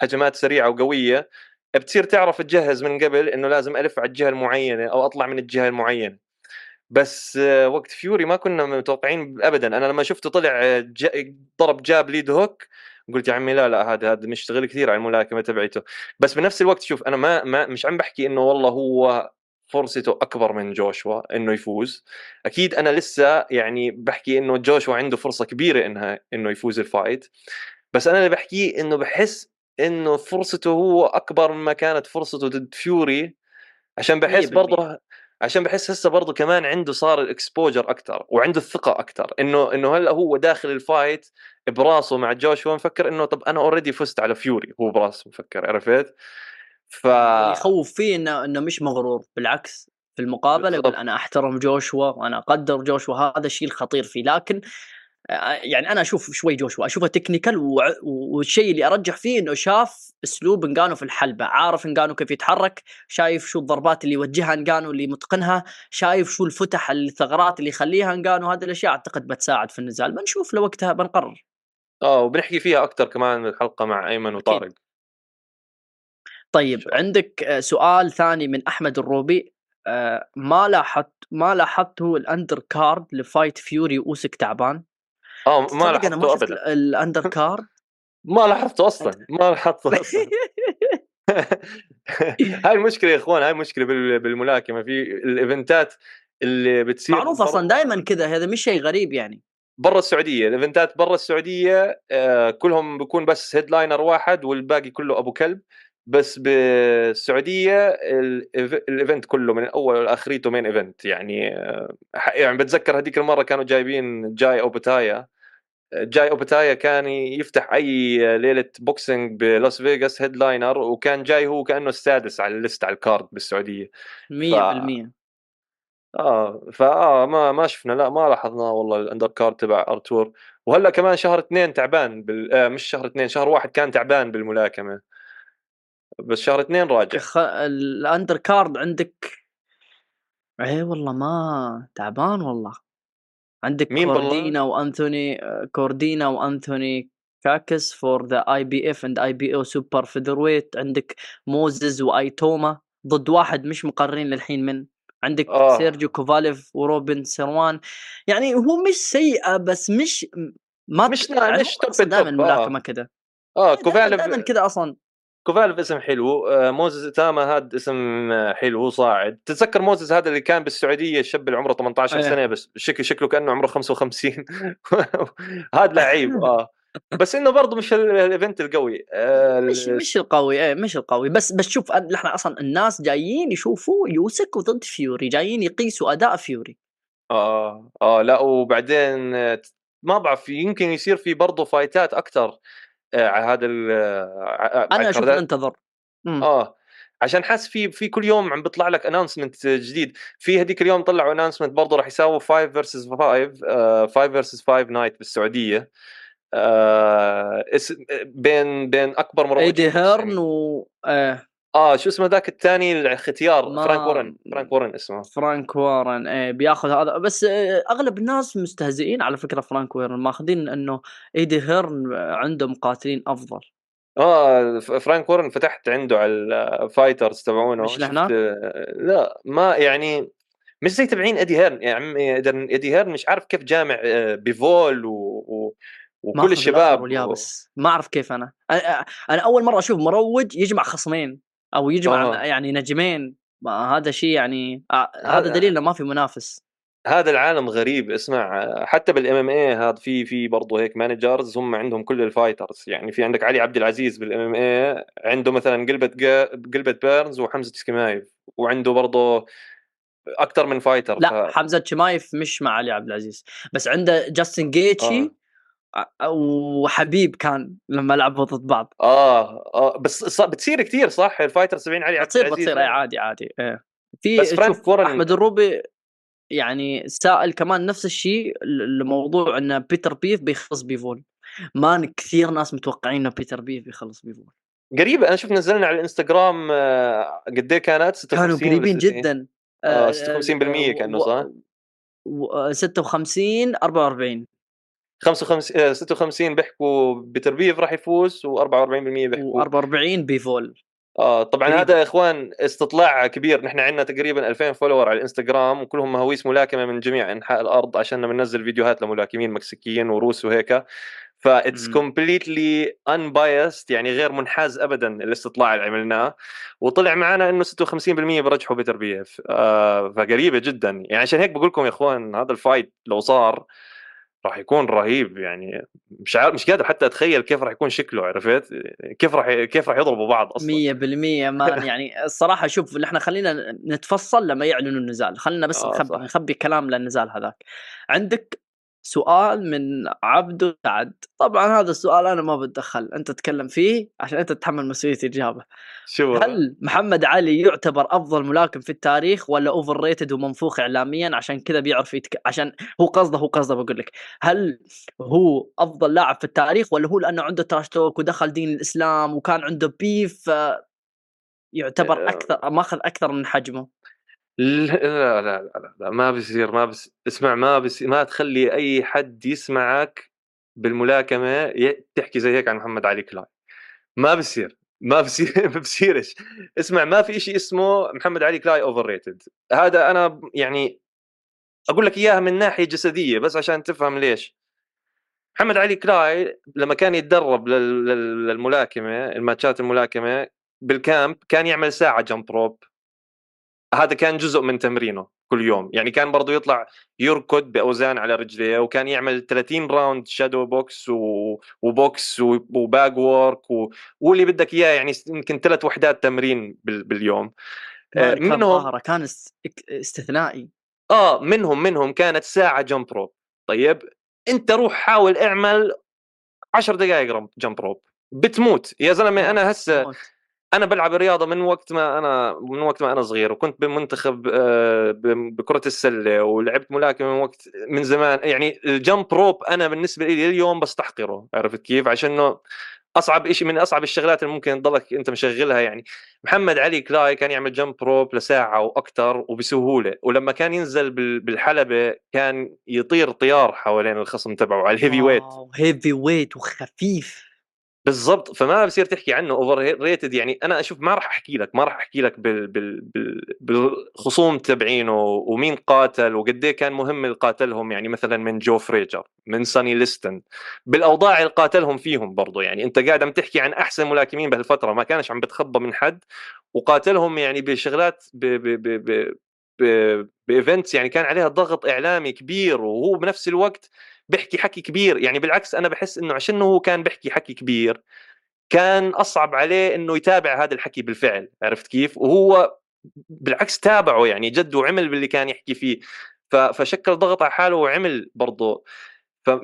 Speaker 2: هجمات سريعة وقوية بتصير تعرف تجهز من قبل إنه لازم ألف على الجهة المعينة أو أطلع من الجهة المعينة. بس آه وقت فيوري ما كنا متوقعين ابدا. أنا لما شفته طلع ضرب jab lead hook قلت يا عمي لا لا هذا هذا مشتغل كثير على الملاكمة تبعته. بس بنفس الوقت شوف أنا ما, ما مش عم بحكي إنه والله هو فرصته أكبر من جوشوا إنه يفوز. أكيد أنا لسه يعني بحكي إنه جوشوا عنده فرصة كبيرة إنها إنه يفوز ال fight. بس أنا اللي بحكيه إنه بحس إنه فرصته هو أكبر مما كانت فرصته ضد فيوري عشان بحس برضه عشان بحس هسه برضه كمان عنده صار ال exposure أكثر وعنده الثقه أكثر إنه إنه هلأ هو داخل ال fight براسه مع جوشوا مفكر إنه طب أنا already فزت على فيوري هو براسه مفكر عرفت؟
Speaker 1: ف يخوف فيه إنه إنه مش مغرور بالعكس في المقابله يقول أنا أحترم جوشوا وأنا أقدر جوشوا هذا الشيء الخطير فيه. لكن يعني أنا أشوف شوي جوشوا أشوفه technical والشيء اللي أرجح فيه إنه شاف أسلوب انجانو في الحلبة عارف انجانو كيف يتحرك شايف شو الضربات اللي يوجهها انجانو اللي متقنها شايف شو الفتح الثغرات اللي يخليها انجانو هذه الأشياء أعتقد بتساعد في النزال بنشوف لوقتها بنقرر.
Speaker 2: آه وبنحكي فيها أكثر كمان الحلقة مع أيمن وطارق.
Speaker 1: طيب عندك سؤال ثاني من أحمد الروبي آه، ما لاحظت ما لاحظته ال under card ل fight فيوري واوسك تعبان؟
Speaker 2: آه ما لاحظته ابدا.
Speaker 1: ال under card *laughs*
Speaker 2: ما لاحظته أصلا ما لاحظته أصلا. *laughs* *laughs* هاي المشكلة يا إخوان هاي المشكلة بالملاكمة. في الإيفنتات اللي بتصير
Speaker 1: معروف أصلا دائما كذا هذا مش شيء غريب يعني.
Speaker 2: برا السعودية الإيفنتات برا السعودية آه كلهم بيكون بس headliner واحد والباقي كله أبو كلب. بس بالسعودية ال event كله من الأول لآخريته main event يعني آه يعني بتذكر هذيك المرة كانوا جايبين جاي اوبيتايا جاي اوبيتايا كان يفتح أي ليلة boxing بلاس فيغاس headliner وكان جاي هو كأنه السادس على ال list على ال card بالسعودية.
Speaker 1: 100% ف...
Speaker 2: آه فاه ما ما شفنا لا ما لاحظنا والله ال under card تبع أرتور. وهلأ كمان شهر اثنين تعبان بال... آه مش شهر اثنين شهر واحد كان تعبان بالملاكمة. بس شهر اثنين راجع.
Speaker 1: خ... ال under card عندك؟ اي والله ما تعبان والله. عندك مين كوردينا وأنثوني كوردينا وأنثوني كاكس فور ذا اي بي اف اند اي بي أو سوبر فيذر ويت عندك موزز وأيتوما. ضد واحد مش مقررين للحين من. عندك آه. سيرجيو كوفاليف وروبن سيروان. يعني هو مش سيئة بس مش ما
Speaker 2: مش يعني مش توب
Speaker 1: دائما الملاكمه كذا
Speaker 2: آه كوفاليف
Speaker 1: دائما كذا أصلا.
Speaker 2: كوفالف اسم حلو. آه، موزز تاما هذا اسم حلو هو صاعد. تتذكر موزز هذا اللي كان بالسعودية الشاب اللي عمره 18 أيه. سنة بس شكل شكله كأنه عمره 55 *laughs* هذا لعيب آه. بس إنه برضه مش ال event القوي.
Speaker 1: آه مش مش القوي إيه مش القوي. بس بس شوف إحنا أصلا الناس جايين يشوفوا يوسك ضد فيوري جايين يقيسوا أداء فيوري.
Speaker 2: آه آه لا وبعدين ما بعرف يمكن يصير في برضه فايتات أكثر آه، هذا
Speaker 1: أنا أشوف ننتظر
Speaker 2: آه عشان حاس في في كل يوم عم بيطلع لك announcement جديد. في هذيك اليوم طلعوا announcement برضه راح يساووا 5 versus 5 5 versus 5 night بالسعودية. آه بين بين أكبر
Speaker 1: مروج أيدي هيرن و
Speaker 2: آه. آه شو اسمه ذاك الثاني الختيار ما... فرانك وورن. فرانك وورن اسمه.
Speaker 1: فرانك وورن إيه بياخذ هذا. بس آه، أغلب الناس مستهزئين على فكرة فرانك وورن ماخذين إنه إيدي هيرن عنده مقاتلين أفضل.
Speaker 2: آه فرانك وورن فتحت عنده على ال fighters تبعونه.
Speaker 1: مش لهنا؟
Speaker 2: لا ما يعني مش زي تبعين ادي هيرن. يا عمي ادي هيرن مش عارف كيف جامع آه، بيفول و... و... وكل الشباب.
Speaker 1: واليابس ما أعرف كيف أنا. أنا أول مرة أشوف مروج يجمع خصمين. أو يجمع آه. يعني نجمين. هذا شيء يعني آه، هذا دليل إنه ما في منافس.
Speaker 2: هذا العالم غريب. اسمع حتى بال MMA هذا في في برضه هيك managers هم عندهم كل ال fighters يعني في عندك علي عبد العزيز بال MMA عنده مثلا غلبرت غلبرت بيرنز وحمزة شمايف وعنده برضه أكثر من fighter
Speaker 1: لا ف... حمزة شمايف مش مع علي عبد العزيز. بس عنده جاستن جيتشي آه. وحبيب كان لما لعبوا ضد بعض.
Speaker 2: آه آه بس بتصير كثير صح؟ ال fighter 70 علي
Speaker 1: بتصير بتصير اي عادي عادي إيه. في شوف أحمد الروبي يعني سائل كمان نفس الشيء لموضوع إن بيتربيف بيخلص بيفول. ما كثير ناس متوقعين انه بيتربيف بيخلص بيفول.
Speaker 2: قريبة أنا شوف نزلنا على الإنستغرام آه، قد إيه كانت؟
Speaker 1: 56 كانوا قريبين جدا.
Speaker 2: آه 56% كانه صح؟
Speaker 1: 56 44
Speaker 2: 55 56 بيحكوا بيتربيف راح يفوز و44% بيحكوا.
Speaker 1: و44 بيفول.
Speaker 2: آه طبعا هذا يا إخوان استطلاع كبير. نحن عندنا تقريبا 2000 follower على الإنستغرام وكلهم مهاويس ملاكمة من جميع أنحاء الأرض عشان بننزل فيديوهات لملاكمين مكسيكيين وروس وهيك. that's completely unbiased يعني غير منحاز ابدا الاستطلاع اللي عملناه. وطلع معنا إنه 56% برجحوا بيتربيف آه فقريبة جدا. يعني عشان هيك بقول لكم يا إخوان هذا ال fight لو صار راح يكون رهيب يعني. مش عارف مش قادر حتى أتخيل كيف راح يكون شكله عرفت؟ كيف راح كيف راح يضربوا بعض أصلا.
Speaker 1: 100% ما *laughs* يعني الصراحة شوف إحنا خلينا نتفصل لما يعلنوا النزال. خلينا بس آه نخبي نخبي كلام للنزال هذاك. عندك سؤال من عبد سعد طبعا هذا السؤال أنا ما بتدخل أنت تتكلم فيه عشان أنت تتحمل مسؤولية الإجابة. شو هل محمد علي يعتبر أفضل ملاكم في التاريخ ولا overrated ومنفوخ اعلاميا؟ عشان كذا بيعرف يتك... عشان هو قصده هو قصده بقول لك. هل هو أفضل لاعب في التاريخ ولا هو لأنه عنده trash talk ودخل دين الإسلام وكان عنده beef يعتبر آه. أكثر ماخذ أكثر من حجمه؟
Speaker 2: لا لا لا لا, لا ما بيصير ما بس اسمع ما بس ما تخلي أي حد يسمعك بالملاكمة تحكي زي هيك عن محمد علي كلاي. ما بصير ما بصير *laughs* ما بصيرش اسمع ما في شيء اسمه محمد علي كلاي overrated هذا أنا يعني أقول لك إياها من ناحية جسدية بس عشان تفهم ليش. محمد علي كلاي لما كان يتدرب للملاكمة الماتشات الملاكمة بال camp كان يعمل ساعة jump rope هذا كان جزء من تمرينه كل يوم. يعني كان برضه يطلع يركض بأوزان على رجليه وكان يعمل 30 round shadow box و... وبوكس و bag work و... واللي بدك إياه يعني يمكن ثلاث وحدات تمرين بال... باليوم.
Speaker 1: آه، منهم كان استثنائي.
Speaker 2: آه منهم منهم كانت ساعة jump rope طيب أنت روح حاول اعمل 10 دقائق jump rope بتموت. يا زلمة أنا هسه أنا بلعب رياضه من وقت ما أنا من وقت ما أنا صغير وكنت بمنتخب آه، بكرة السلة ولعبت ملاكمة من وقت من زمان. يعني ال jump rope أنا بالنسبة لي اليوم بستحقره عرفت كيف؟ عشان إنه أصعب شيء من أصعب الشغلات اللي ممكن تضلك أنت مشغلها يعني. محمد علي كلاي كان يعمل jump rope لساعة وأكثر وبسهولة ولما كان ينزل بالحلبة كان يطير طيار حوالين الخصم تبعه على ال
Speaker 1: heavyweight heavyweight وخفيف.
Speaker 2: بالضبط فما بصير تحكي عنه overrated يعني أنا أشوف ما راح أحكي لك ما راح أحكي لك بال بال بال بالخصوم تبعينه ومين قاتل وقد إيه كان مهم اللي قاتلهم. يعني مثلا من جو فريجر من سوني ليستن. بالأوضاع اللي قاتلهم فيهم برضه يعني أنت قاعد عم تحكي عن أحسن ملاكمين بهالفترة ما كانش عم بتخبى من حد. وقاتلهم يعني بشغلات ب ب ب ب ب events يعني كان عليها ضغط إعلامي كبير وهو بنفس الوقت بيحكي حكي كبير يعني بالعكس أنا بحس إنه عشان هو كان بيحكي حكي كبير كان أصعب عليه إنه يتابع هذا الحكي بالفعل عرفت كيف؟ وهو بالعكس تابعه يعني جد وعمل باللي كان يحكي فيه. فشكل ضغط على حاله وعمل برضه.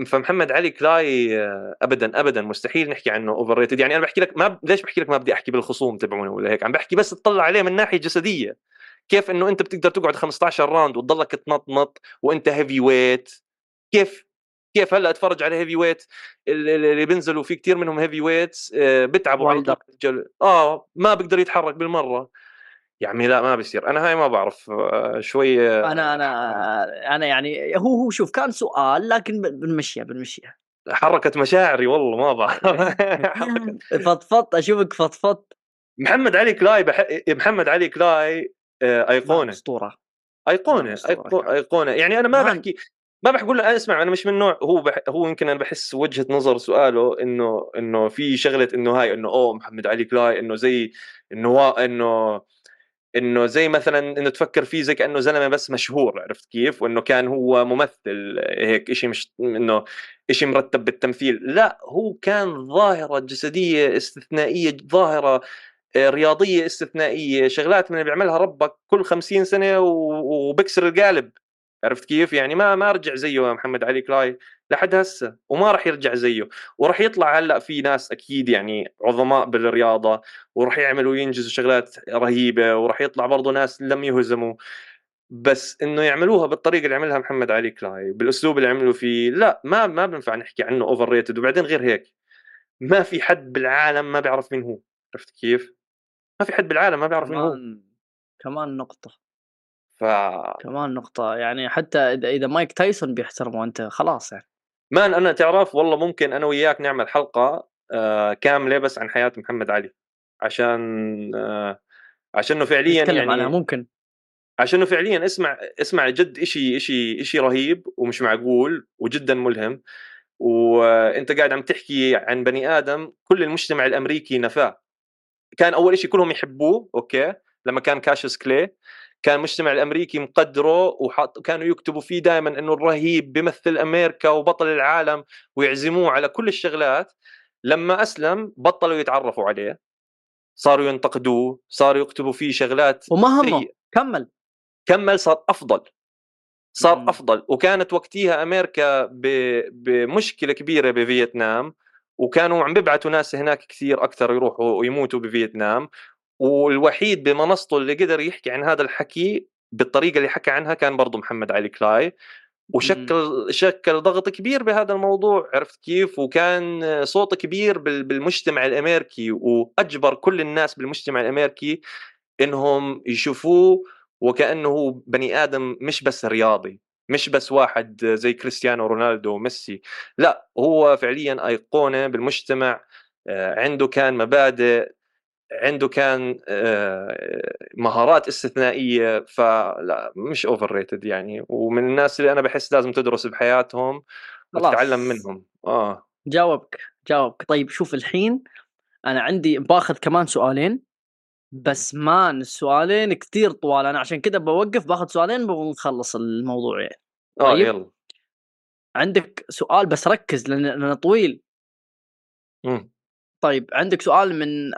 Speaker 2: فمحمد علي كلاي آه، ابدا ابدا مستحيل نحكي عنه overrated يعني أنا بحكي لك ما ليش بحكي لك ما بدي أحكي بالخصوم تبعونه ولا هيك؟ عم بحكي بس تطلع عليه من ناحية جسدية. كيف إنه أنت بتقدر تقعد 15 round وتضلك تنطنط وأنت heavyweight كيف؟ كيف هلأ أتفرج على heavyweight اللي بينزلوا في كثير منهم heavyweights بتعبوا على آه ما بيقدر يتحرك بالمرة. يا عمي لا ما بيصير. أنا هاي ما بعرف آه، شوي
Speaker 1: أنا أنا أنا يعني هو هو شوف كان سؤال لكن بنمشيها بنمشيها.
Speaker 2: حركت مشاعري والله ما بعرف. *laughs* *laughs*
Speaker 1: فضفضت أشوفك فضفضت
Speaker 2: محمد علي كلاي بح... محمد علي كلاي آه، أيقونة.
Speaker 1: أسطورة.
Speaker 2: أيقونة أيقونة. يعني أنا ما بحكي ما بقول له أسمع أنا مش من نوع هو بح... هو يمكن أنا بحس وجهة نظر سؤاله إنه إنه في شغلة إنه هاي إنه أوه محمد علي كلاي إنه زي إنه. إنه إنه زي مثلا إنه تفكر فيه زي كأنه زلمة بس مشهور عرفت كيف وإنه كان هو ممثل هيك شيء مش إنه شيء مرتب بالتمثيل لا هو كان ظاهرة جسدية استثنائية ظاهرة آه، رياضية استثنائية شغلات من اللي بيعملها ربك كل خمسين سنة وبكسر القالب عرفت كيف؟ يعني ما ما رجع زيه محمد علي كلاي لحد هسه وما راح يرجع زيه. وراح يطلع هلأ في ناس أكيد يعني عظماء بالرياضة وراح يعملوا وينجزوا شغلات رهيبة وراح يطلع برضه ناس لم يهزموا. بس إنه يعملوها بالطريقة اللي عملها محمد علي كلاي بالأسلوب اللي عملوا فيه لا ما ما بنفع نحكي عنه overrated وبعدين غير هيك ما في حد بالعالم ما بيعرف مين هو. عرفت كيف؟ ما في حد بالعالم ما بيعرف مين هو.
Speaker 1: كمان نقطة. ف كمان نقطة يعني حتى إذا إذا مايك تايسون بيحترمه أنت خلاص يعني.
Speaker 2: مان أنا تعرف والله ممكن أنا وياك نعمل حلقة آه كاملة بس عن حياة محمد علي. عشان آه عشانه فعليا
Speaker 1: نتكلم يعني عنها ممكن.
Speaker 2: عشانه فعليا اسمع اسمع جد إشي إشي إشي رهيب ومش معقول وجدا ملهم. وأنت قاعد عم تحكي عن بني آدم كل المجتمع الأمريكي نفاه. كان أول شيء كلهم يحبوه أوكي؟ لما كان كاشس كلي. كان المجتمع الأمريكي مقدره وحط كانوا يكتبوا فيه دائما إنه الرهيب بيمثل أمريكا وبطل العالم ويعزموه على كل الشغلات. لما أسلم بطلوا يتعرفوا عليه. صاروا ينتقدوه صاروا يكتبوا فيه شغلات
Speaker 1: وما همه. كمل.
Speaker 2: كمل صار أفضل. صار مم. أفضل. وكانت وقتها أمريكا بمشكلة كبيرة بفيتنام وكانوا عم بيبعثوا ناس هناك كثير أكثر يروحوا ويموتوا بفيتنام. والوحيد بمنصته اللي قدر يحكي عن هذا الحكي بالطريقة اللي حكى عنها كان برضه محمد علي كلاي. وشكل شكل ضغط كبير بهذا الموضوع عرفت كيف؟ وكان صوت كبير بالمجتمع الامريكي وأجبر كل الناس بالمجتمع الامريكي إنهم يشوفوه وكأنه هو بني آدم مش بس رياضي مش بس واحد زي كريستيانو رونالدو وميسي. لا هو فعليا أيقونة بالمجتمع آه، عنده كان مبادئ عنده كان آه، مهارات استثنائية فلا مش overrated يعني. ومن الناس اللي أنا بحس لازم تدرس بحياتهم وتتعلم منهم. آه.
Speaker 1: جاوبك جاوبك. طيب شوف الحين أنا عندي باخذ كمان سؤالين بس man السؤالين كثير طوال. أنا عشان كذا بوقف باخذ سؤالين ونخلص الموضوع يعني.
Speaker 2: آه طيب. يلا.
Speaker 1: عندك سؤال بس ركز لأنه طويل.
Speaker 2: مم.
Speaker 1: طيب عندك سؤال من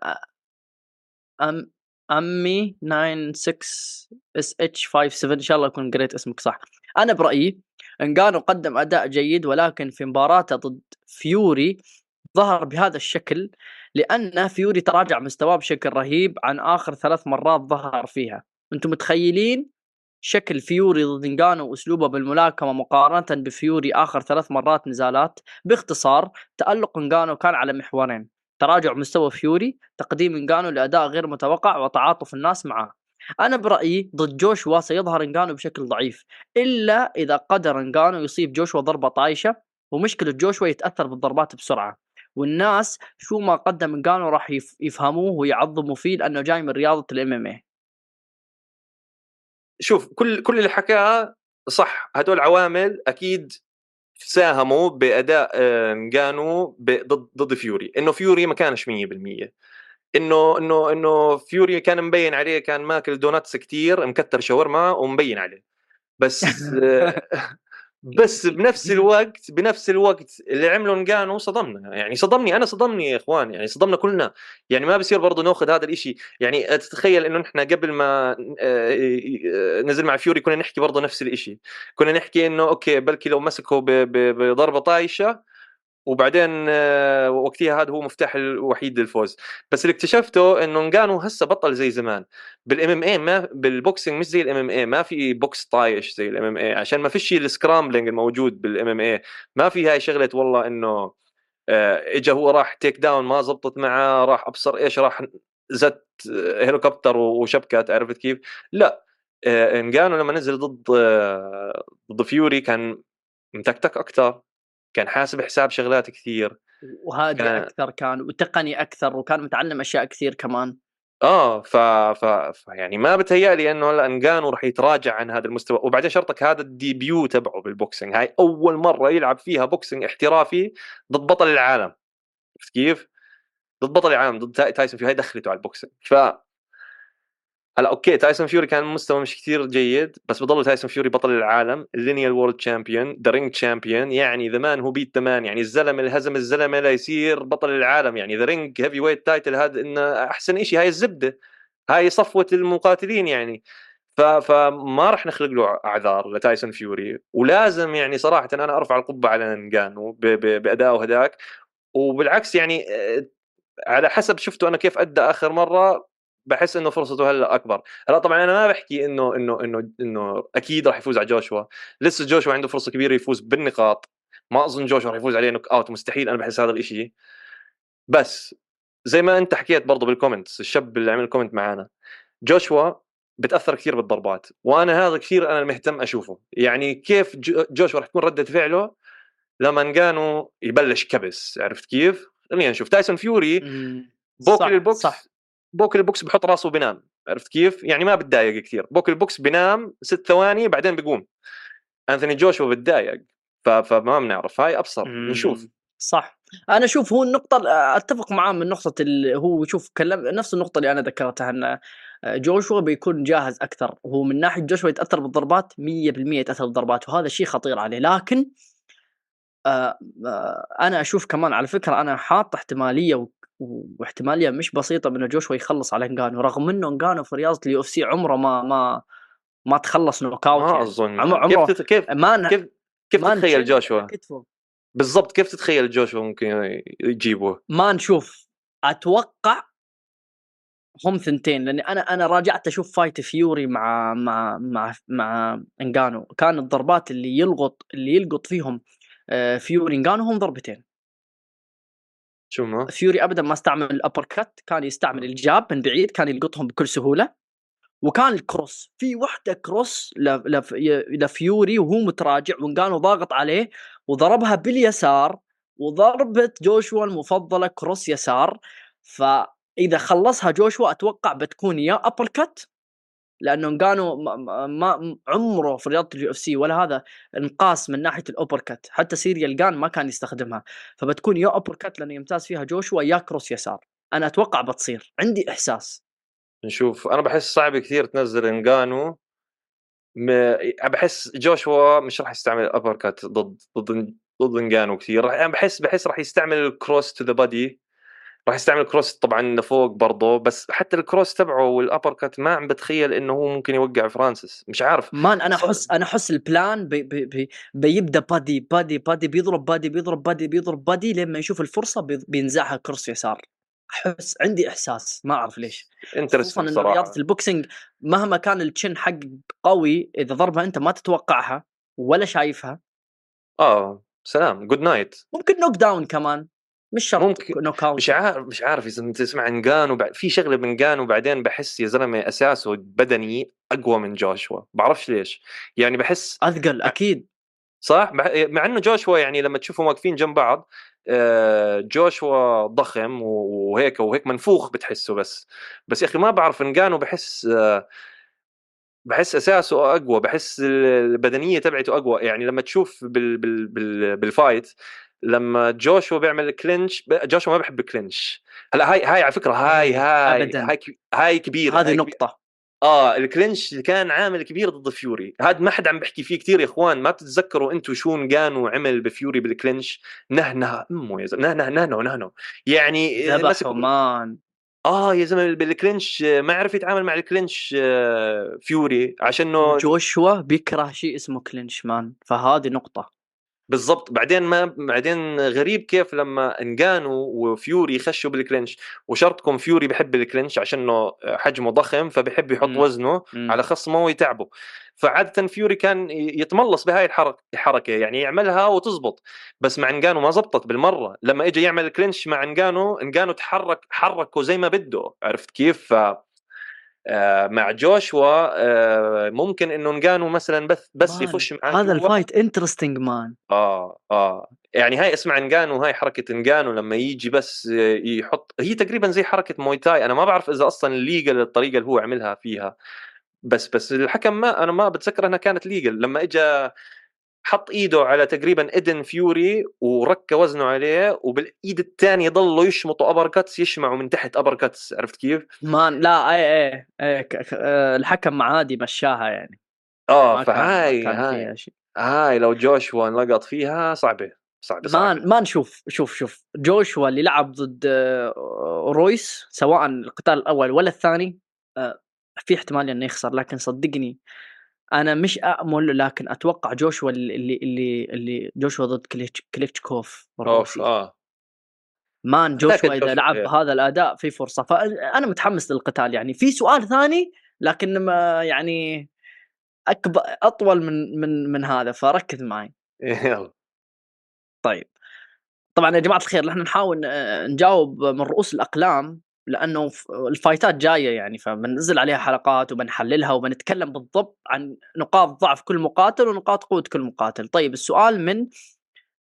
Speaker 1: أم أمي 96 SH 57 إن شاء الله اكون قريت اسمك صح. أنا برأيي انجانو قدم أداء جيد ولكن في مباراته ضد فيوري ظهر بهذا الشكل لأن فيوري تراجع مستواه بشكل رهيب عن آخر ثلاث مرات ظهر فيها. أنتم متخيلين شكل فيوري ضد انجانو وأسلوبه بالملاكمة مقارنة بفيوري آخر ثلاث مرات نزالات؟ باختصار تألق انجانو كان على محورين. تراجع مستوى فيوري تقديم انجانو لأداء غير متوقع وتعاطف الناس معه أنا برأيي ضد جوشوا سيظهر انجانو بشكل ضعيف إلا إذا قدر انجانو يصيب جوشوا ضربة طايشة ومشكلة جوشوا يتأثر بالضربات بسرعة. والناس شو ما قدم انجانو راح يفهموه ويعظموا فيه لأنه جاي من رياضة ال MMA
Speaker 2: شوف كل كل اللي حكاه صح هدول عوامل أكيد ساهموا بأداء نجانو ضد ضد فيوري. إنه فيوري ما كانش 100% إنه إنه إنه فيوري كان مبين عليه كان ماكل donuts كثير مكتر شاورما ومبين عليه. بس *laughs* بس بنفس الوقت بنفس الوقت اللي عمله نقانو صدمنا. يعني صدمني أنا صدمني يا إخوان. يعني صدمنا كلنا. يعني ما بصير برضه نأخذ هذا الإشي. يعني تتخيل إنه نحن قبل ما آه، نزل مع فيوري كنا نحكي برضه نفس الإشي. كنا نحكي إنه okay بلكي لو مسكه بضربة طايشة وبعدين آه، وقتها هذا هو مفتاح الوحيد للفوز. بس اللي اكتشفته إنه نقانو هسه بطل زي زمان. بال MMA ما بال boxing مش زي ال MMA ما في بوكس طايش زي ال MMA عشان ما فيش ال scrambling الموجود بال MMA ما في هاي شغلة والله إنه آه، اجى هو راح takedown ما زبطت معاه راح أبصر إيش راح زت هليكوبتر وشبكات عرفت كيف؟ لا. آه، انجانو لما نزل ضد ضد فيوري كان متكتك أكثر كان حاسب حساب شغلات كثير
Speaker 1: وهادي كان... أكثر كان وتقني أكثر وكان متعلم أشياء كثير كمان.
Speaker 2: آه ف... ف... ف يعني ما بتهيألي إنه إنجانو راح يتراجع عن هذا المستوى. وبعدين شرطك هذا ال debut تبعه بال boxing. هاي أول مرة يلعب فيها boxing احترافي ضد بطل العالم. عرفت كيف؟ ضد بطل العالم ضد تايسون في هاي دخلته على ال boxing. ف هلا okay تايسون فيوري كان مستوى مش كثير جيد بس بضل تايسون فيوري بطل العالم ال lineal world champion the Ring champion يعني the man who beat the man يعني الزلمة اللي هزم الزلمه ليصير بطل العالم يعني the Ring heavyweight title هذا إنه أحسن شيء هاي الزبدة هاي صفوة المقاتلين يعني. ف... فما راح نخلق له أعذار لتايسون فيوري ولازم يعني صراحة أنا أرفع القبة على نجانو ب... ب... بادائه هذاك وبالعكس يعني آه، على حسب شفته أنا كيف أدى آخر مرة بحس إنه فرصته هلأ أكبر. هلأ طبعا أنا ما بحكي إنه إنه إنه إنه أكيد راح يفوز على جوشوا. لسه جوشوا عنده فرصة كبيرة يفوز بالنقاط. ما أظن جوشوا راح يفوز عليه knockout مستحيل. أنا بحس هذا الإشي. بس زي ما أنت حكيت برضه بال comments الشاب اللي عمل comment معانا جوشوا بتأثر كثير بالضربات. وأنا هذا كثير أنا مهتم أشوفه. يعني كيف جوشوا راح تكون ردة فعله لما نقانو يبلش كبس. عرفت كيف؟ خلينا نشوف. تايسون فيوري بوكل البوكس صح. بوكل البوكس بحط راسه وبنام عرفت كيف؟ يعني ما بتضايق كثير. بوكل البوكس بنام ست ثواني بعدين بيقوم. أنثوني جوشوا بتضايق فما بنعرف. هاي ابصر نشوف.
Speaker 1: صح. أنا أشوف هو النقطة أتفق معاه من نقطة اللي هو شوف كلم نفس النقطة اللي أنا ذكرتها إن جوشوا بيكون جاهز أكثر. وهو من ناحية جوشوا يتأثر بالضربات 100% يتأثر بالضربات وهذا شيء خطير عليه. لكن آه آه أنا أشوف كمان على فكرة أنا حاط احتمالية واحتماليه مش بسيطة انه جوشوا يخلص على انجانو رغم إنه انجانو في رياضة ال UFC عمره ما ما ما تخلص knockout
Speaker 2: ما يعني. أظن. عمره عمره كيف كيف ما كيف كيف تتخيل جوشوا؟ بالضبط كيف تتخيل جوشوا ممكن يجيبه
Speaker 1: ما نشوف. أتوقع هم ثنتين لأني أنا أنا راجعت أشوف fight فيوري مع مع مع مع انجانو كان الضربات اللي يلقط اللي يلقط فيهم آه، فيوري انجانو هم ضربتين.
Speaker 2: شو ما.
Speaker 1: فيوري ابدا ما استعمل ال uppercut كان يستعمل ال jab من بعيد كان يلقطهم بكل سهولة. وكان ال cross في وحدة cross لفيوري وهو متراجع وانجانو ضاغط عليه وضربها باليسار وضربة جوشوا المفضلة cross يسار. فإذا خلصها جوشوا أتوقع بتكون يا uppercut لأنه كانوا ما, عمره في رياضة ال UFC ولا هذا انقاس من ناحية ال uppercut حتى سيريل جان ما كان يستخدمها. فبتكون يا uppercut لأنه يمتاز فيها جوشوا يا cross يسار أنا أتوقع بتصير. عندي إحساس.
Speaker 2: نشوف. أنا بحس صعب كثير تنزل انجانو م... بحس جوشوا مش راح يستعمل ال uppercut ضد ضد ضد انجانو كثير. أنا بحس بحس راح يستعمل ال cross to the body راح يستعمل cross طبعا لفوق برضه بس حتى ال cross تبعه وال uppercut ما عم بتخيل إنه هو ممكن يوقع فرانسيس مش عارف.
Speaker 1: man أنا أحس أنا أحس ال plan بي بي بي بيبدأ body body body بيضرب بادي بيضرب بادي بيضرب بادي لما يشوف الفرصة بينزعها cross يسار. أحس عندي إحساس ما أعرف ليش. خصوصا ان رياضة ال boxing مهما كان ال chin حق قوي إذا ضربها أنت ما تتوقعها ولا شايفها.
Speaker 2: آه سلام good night
Speaker 1: ممكن knockdown كمان. مش شرط ممكن.
Speaker 2: knockout مش عارف مش عارف أنت تسمع عن جان وبعد في شغلة من جان وبعدين بحس يا زلمة أساسه بدني أقوى من جوشوا. بعرفش ليش. يعني بحس
Speaker 1: أثقل أكيد.
Speaker 2: صح؟ مع إنه جوشوا يعني لما تشوفهم واقفين جنب بعض آه، جوشوا ضخم وهيك وهيك منفوخ بتحسه بس. بس يا أخي ما بعرف انجانو بحس آه، بحس أساسه أقوى بحس البدنية تبعته أقوى. يعني لما تشوف بال بال بال بال fight لما جوشوا بيعمل clinch جوشوا ما بحب ال clinch هلأ هاي هاي على فكرة هاي هاي أبداً. هاي هاي كبيرة
Speaker 1: هذه نقطة.
Speaker 2: آه ال clinch كان عامل كبير ضد فيوري هذا ما حد عم بحكي فيه كثير يا إخوان. ما بتتذكروا أنتم شو نقانو عمل بفيوري بال clinch نهنه أمه يا زلمه نهنه نهنه نهنه يعني
Speaker 1: ذبحه man
Speaker 2: آه يا زلمة بال clinch ما عرف يتعامل مع ال clinch آه، فيوري عشان
Speaker 1: جوشوا بيكره شيء اسمه clinch man. فهذه نقطة.
Speaker 2: بالضبط. بعدين ما بعدين غريب كيف لما إنجانو وفيوري خشوا بال clinch وشرطكم فيوري بحب ال clinch عشانه حجمه ضخم فبحب يحط م. وزنه م. على خصمه ويتعبه فعادة فيوري كان يتملص بهاي الحركه الحركة يعني يعملها وتزبط. بس مع إنجانو ما زبطت بالمرة. لما اجى يعمل ال clinch مع إنجانو إنجانو تحرك حركه زي ما بده عرفت كيف؟ ف مع جوشوا آه، ممكن إنه نقانو مثلا بس بس يخش
Speaker 1: معاه هذا ال fight interesting
Speaker 2: man. آه آه. يعني هاي اسمع نقانو هاي حركة نقانو لما يجي بس يحط هي تقريبا زي حركة مويتاي أنا ما بعرف إذا أصلا legal الطريقة اللي هو عملها فيها. بس بس الحكم ما أنا ما بتذكر إنها كانت legal لما اجى حط إيده على تقريبا ايدن فيوري وركى وزنه عليه وبالإيد الثانية ضلوا يشمطوا uppercuts يشمعوا من تحت uppercuts عرفت كيف؟
Speaker 1: man لا اي اي, اي آه، الحكم عادي مشاها يعني.
Speaker 2: آه فهاي هاي هاي لو جوشوا انلقط فيها صعبة صعبة
Speaker 1: صعبة. ما ما نشوف شوف شوف جوشوا اللي لعب ضد آه، رويس سواء القتال الأول ولا الثاني آه، في احتمال إنه يخسر لكن صدقني أنا مش امل لكن أتوقع جوشوا اللي اللي اللي جوشوا ضد كليتشكو
Speaker 2: اوف آه.
Speaker 1: man جوشوا إذا لعب بهذا الأداء في فرصة. فانا متحمس للقتال يعني. في سؤال ثاني لكن ما يعني اكبر أطول من من من هذا فركز معي. *laughs*
Speaker 2: يلا.
Speaker 1: طيب. طبعا يا جماعة الخير نحن نحاول نجاوب من رؤوس الأقلام. لأنه الفايتات جاية يعني فبننزل عليها حلقات وبنحللها وبنتكلم بالضبط عن نقاط ضعف كل مقاتل ونقاط قوة كل مقاتل. طيب السؤال من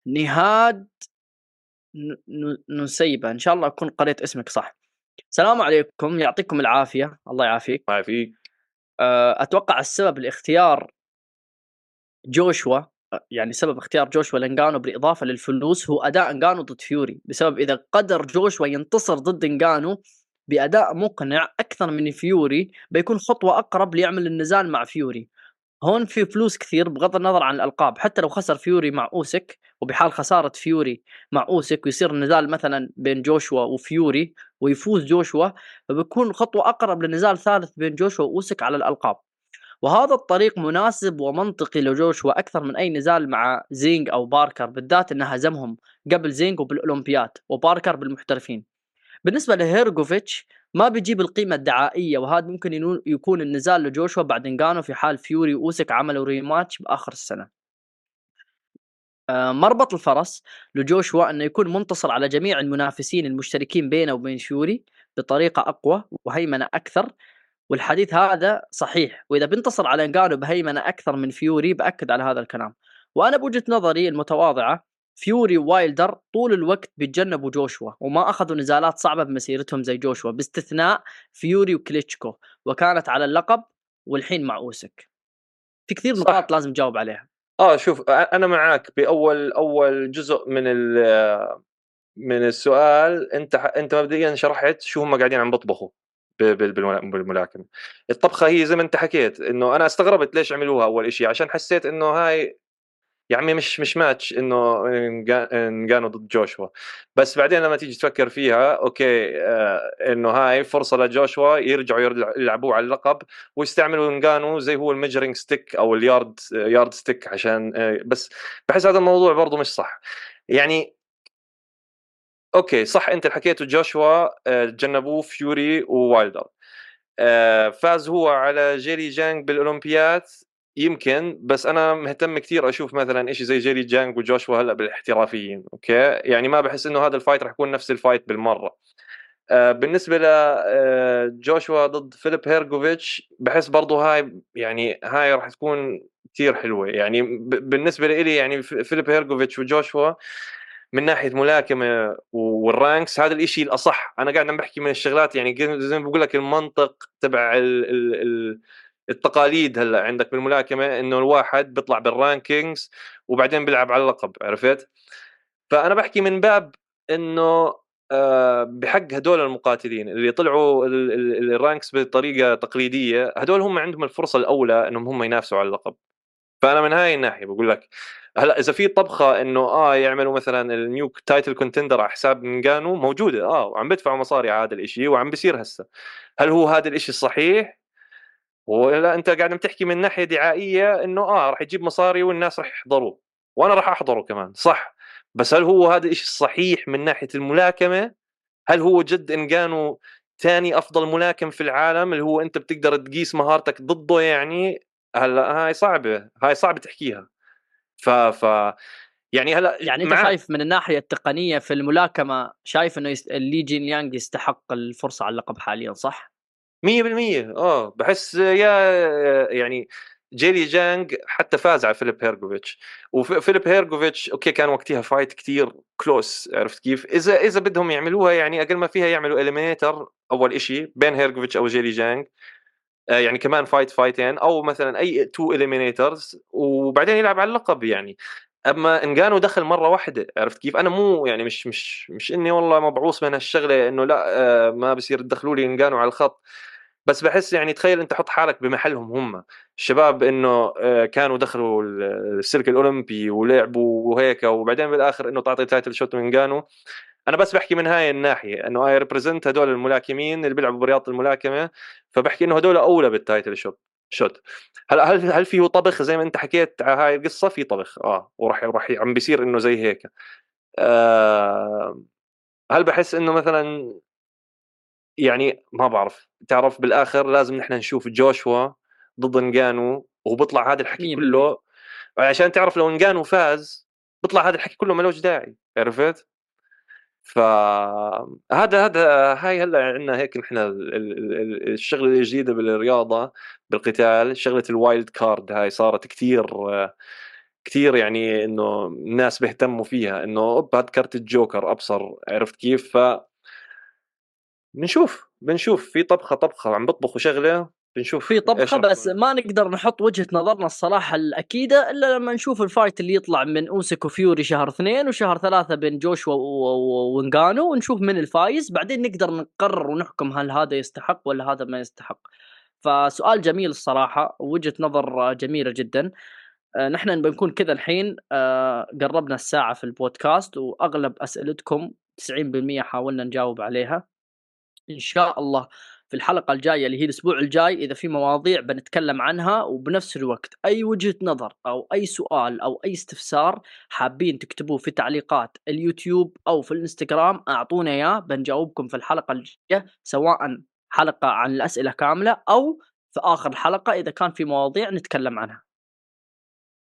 Speaker 1: نهاد نسيبة. إن شاء الله أكون قريت اسمك صح. السلام عليكم. يعطيكم العافية. الله يعافيك.
Speaker 2: الله يعافيك.
Speaker 1: آه، أتوقع السبب لاختيار جوشوا يعني سبب اختيار جوشوا لانجانو بالإضافة للفلوس هو أداء انجانو ضد فيوري بسبب إذا قدر جوشوا ينتصر ضد انجانو بأداء مقنع أكثر من فيوري بيكون خطوة أقرب ليعمل النزال مع فيوري. هون في فلوس كثير بغض النظر عن الألقاب حتى لو خسر فيوري مع أوسك وبحال خسارة فيوري مع أوسك ويصير النزال مثلا بين جوشوا وفيوري ويفوز جوشوا فبكون خطوة أقرب لنزال ثالث بين جوشوا وأوسك على الألقاب. وهذا الطريق مناسب ومنطقي لجوشوا أكثر من أي نزال مع زينج أو باركر بالذات إنه هزمهم قبل زينج وبالأولمبياد وباركر بالمحترفين. بالنسبة لهيرجوفيتش ما بيجيب القيمة الدعائية وهذا ممكن يكون النزال لجوشوا بعد انقانو في حال فيوري واوسك عملوا rematch بآخر السنة. آه، مربط الفرس لجوشوا إنه يكون منتصر على جميع المنافسين المشتركين بينه وبين فيوري بطريقة أقوى وهيمنة أكثر. والحديث هذا صحيح. وإذا بينتصر على انجانو بهيمنة أكثر من فيوري بأكد على هذا الكلام. وأنا بوجهة نظري المتواضعة فيوري وايلدر طول الوقت بيتجنبوا جوشوا وما أخذوا نزالات صعبة بمسيرتهم زي جوشوا باستثناء فيوري وكليتشكو. وكانت على اللقب والحين مع أوسك. في كثير نقاط لازم تجاوب عليها.
Speaker 2: آه شوف أنا معاك. بأول أول جزء من من السؤال أنت أنت مبدئيا شرحت شو هم قاعدين عم بيطبخوا بالملاكمة. الطبخة هي زي ما انت حكيت إنه أنا استغربت ليش عملوها أول شيء عشان حسيت إنه هاي يا عمي مش مش ماتش إنه انقانوا ضد جوشوا. بس بعدين لما تيجي تفكر فيها أوكي آه إنه هاي فرصة لجوشوا يرجعوا يلعبوا على اللقب ويستعملوا انقانوا زي هو ال measuring stick أو ال yard yardstick عشان آه بس بحس هذا الموضوع برضه مش صح. يعني okay صح أنت حكيته جوشوا آه، تجنبوه فيوري ووايلدر. آه، فاز هو على جيري جانج بالأولمبياد يمكن بس أنا مهتم كثير أشوف مثلا شيء زي جيري جانج وجوشوا هلأ بالإحترافيين okay؟ يعني ما بحس إنه هذا ال fight راح يكون نفس ال fight بالمرة. آه، بالنسبة لجوشوا ضد فيليب هيرجوفيتش بحس برضه هاي يعني هاي راح تكون كثير حلوة. يعني بالنسبة لي يعني فيليب هيرجوفيتش وجوشوا من ناحية ملاكمة وال ranks هذا الشيء الأصح. أنا قاعد عم بحكي من الشغلات يعني زي ما بقول لك المنطق تبع ال ال التقاليد هلأ عندك بالملاكمه إنه الواحد بيطلع بال rankings وبعدين بيلعب على اللقب عرفت؟ فأنا بحكي من باب إنه آه، بحق هدول المقاتلين اللي طلعوا ال- ال- ال ranks بطريقة تقليدية هدول هم عندهم الفرصة الأولى إنهم هم ينافسوا على اللقب. فأنا من هاي الناحية بقول لك هلأ إذا في طبخة إنه آه يعملوا مثلا ال new title contender على حساب نجانو موجودة آه وعم بدفعوا مصاري على هذا الشيء وعم بيصير هسه. هل هو هذا الشيء الصحيح؟ ولا أنت قاعد عم تحكي من ناحية دعائية إنه آه راح يجيب مصاري والناس راح يحضروه. وأنا راح أحضره كمان صح. بس هل هو هذا الشيء الصحيح من ناحية الملاكمة؟ هل هو جد انجانو ثاني أفضل ملاكم في العالم اللي هو أنت بتقدر تقيس مهارتك ضده يعني؟ هلأ هاي صعبة هاي صعبة تحكيها. ف ف يعني هلأ
Speaker 1: يعني أنت
Speaker 2: مع-
Speaker 1: شايف من الناحية التقنية في الملاكمة شايف إنه يست... لي جين يانج يستحق الفرصة على اللقب حاليا صح؟
Speaker 2: 100% آه. بحس يا يعني جيلي جانج حتى فاز على فيليب هيرجوفيتش وفيليب هيرجوفيتش okay كان وقتها fight كتير close عرفت كيف؟ إذا إذا بدهم يعملوها يعني أقل ما فيها يعملوا eliminator أول إشي بين هيرجوفيتش أو جيلي جانج يعني كمان fight fight ين أو مثلا أي two eliminators وبعدين يلعب على اللقب يعني. أما انجانو دخل مرة واحدة عرفت كيف؟ أنا مو يعني مش مش مش إني والله مبعوث من هالشغلة إنه لأ آه، ما بصير تدخلوا لي انجانو على الخط. بس بحس يعني تخيل أنت حط حالك بمحلهم هم. الشباب إنه آه، كانوا دخلوا ال- السلك الأولمبي ولعبوا وهيك وبعدين بالآخر إنه تعطي title shot لنجانو أنا بس بحكي من هاي الناحية إنه I represent هدول الملاكمين اللي بيلعبوا برياضة الملاكمة فبحكي إنه هدول أولى بال title shot shot هلا هل هل فيه طبخ زي ما أنت حكيت على هاي القصة؟ في طبخ آه وراح راح عم بيصير إنه زي هيك. آه هل بحس إنه مثلا يعني ما بعرف تعرف بالآخر لازم نحن نشوف جوشوا ضد انجانو وبيطلع هذا الحكي كله؟ عشان تعرف لو انجانو فاز بيطلع هذا الحكي كله ملوش داعي عرفت؟ فهذا هذا هاي هلأ عندنا هيك نحن ال- ال- ال- الشغلة الجديدة بالرياضة بالقتال شغلة ال wild card هاي صارت كثير كثير يعني إنه الناس بيهتموا فيها إنه أوب هاد كرت الجوكر أبصر عرفت كيف؟ ف بنشوف بنشوف في طبخة طبخة عم بطبخوا شغلة. بنشوف
Speaker 1: في طبخه بس. ما نقدر نحط وجهة نظرنا الصراحة الأكيدة إلا لما نشوف ال fight اللي يطلع من اوسك وفيوري شهر اثنين وشهر ثلاثة بين جوشوا وانجانو ونشوف من الفايز. بعدين نقدر نقرر ونحكم هل هذا يستحق ولا هذا ما يستحق. فسؤال جميل الصراحة وجهه نظر جميلة جدا. آه، نحن بنكون كذا الحين. آه، قربنا الساعة في البودكاست وأغلب أسئلتكم 90% حاولنا نجاوب عليها. إن شاء الله في الحلقة الجاية اللي هي الأسبوع الجاي إذا في مواضيع بنتكلم عنها وبنفس الوقت أي وجهة نظر أو أي سؤال أو أي استفسار حابين تكتبوه في تعليقات اليوتيوب أو في الإنستغرام أعطونا إياه بنجاوبكم في الحلقة الجاية سواء حلقة عن الأسئلة كاملة أو في آخر الحلقة إذا كان في مواضيع نتكلم عنها.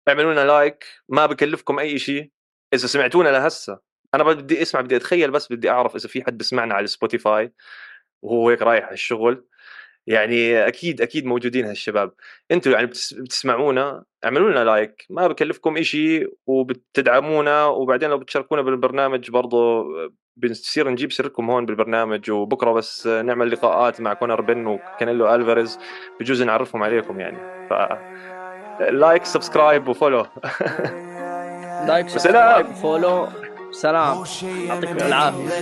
Speaker 2: اعملوا لنا لايك ما بكلفكم أي شيء. إذا سمعتونا لهسه أنا بدي أسمع بدي أتخيل بس بدي أعرف إذا في حد بسمعنا على سبوتيفاي وهو هيك رايح على الشغل يعني أكيد أكيد موجودين هالشباب. أنتوا يعني بتس- بتسمعونا اعملوا لنا like. ما بكلفكم إشي وبتدعمونا وبعدين لو بتشاركونا بالبرنامج برضو بنصير نجيب سيرتكم هون بالبرنامج. وبكرة بس نعمل لقاءات مع كونر بن وكانيلو ألفاريز بجوز نعرفهم عليكم يعني. ف لايك سبسكرايب وفولو.
Speaker 1: لايك. *laughs* سبسكرايب فولو سلام. يعطيكم العافية.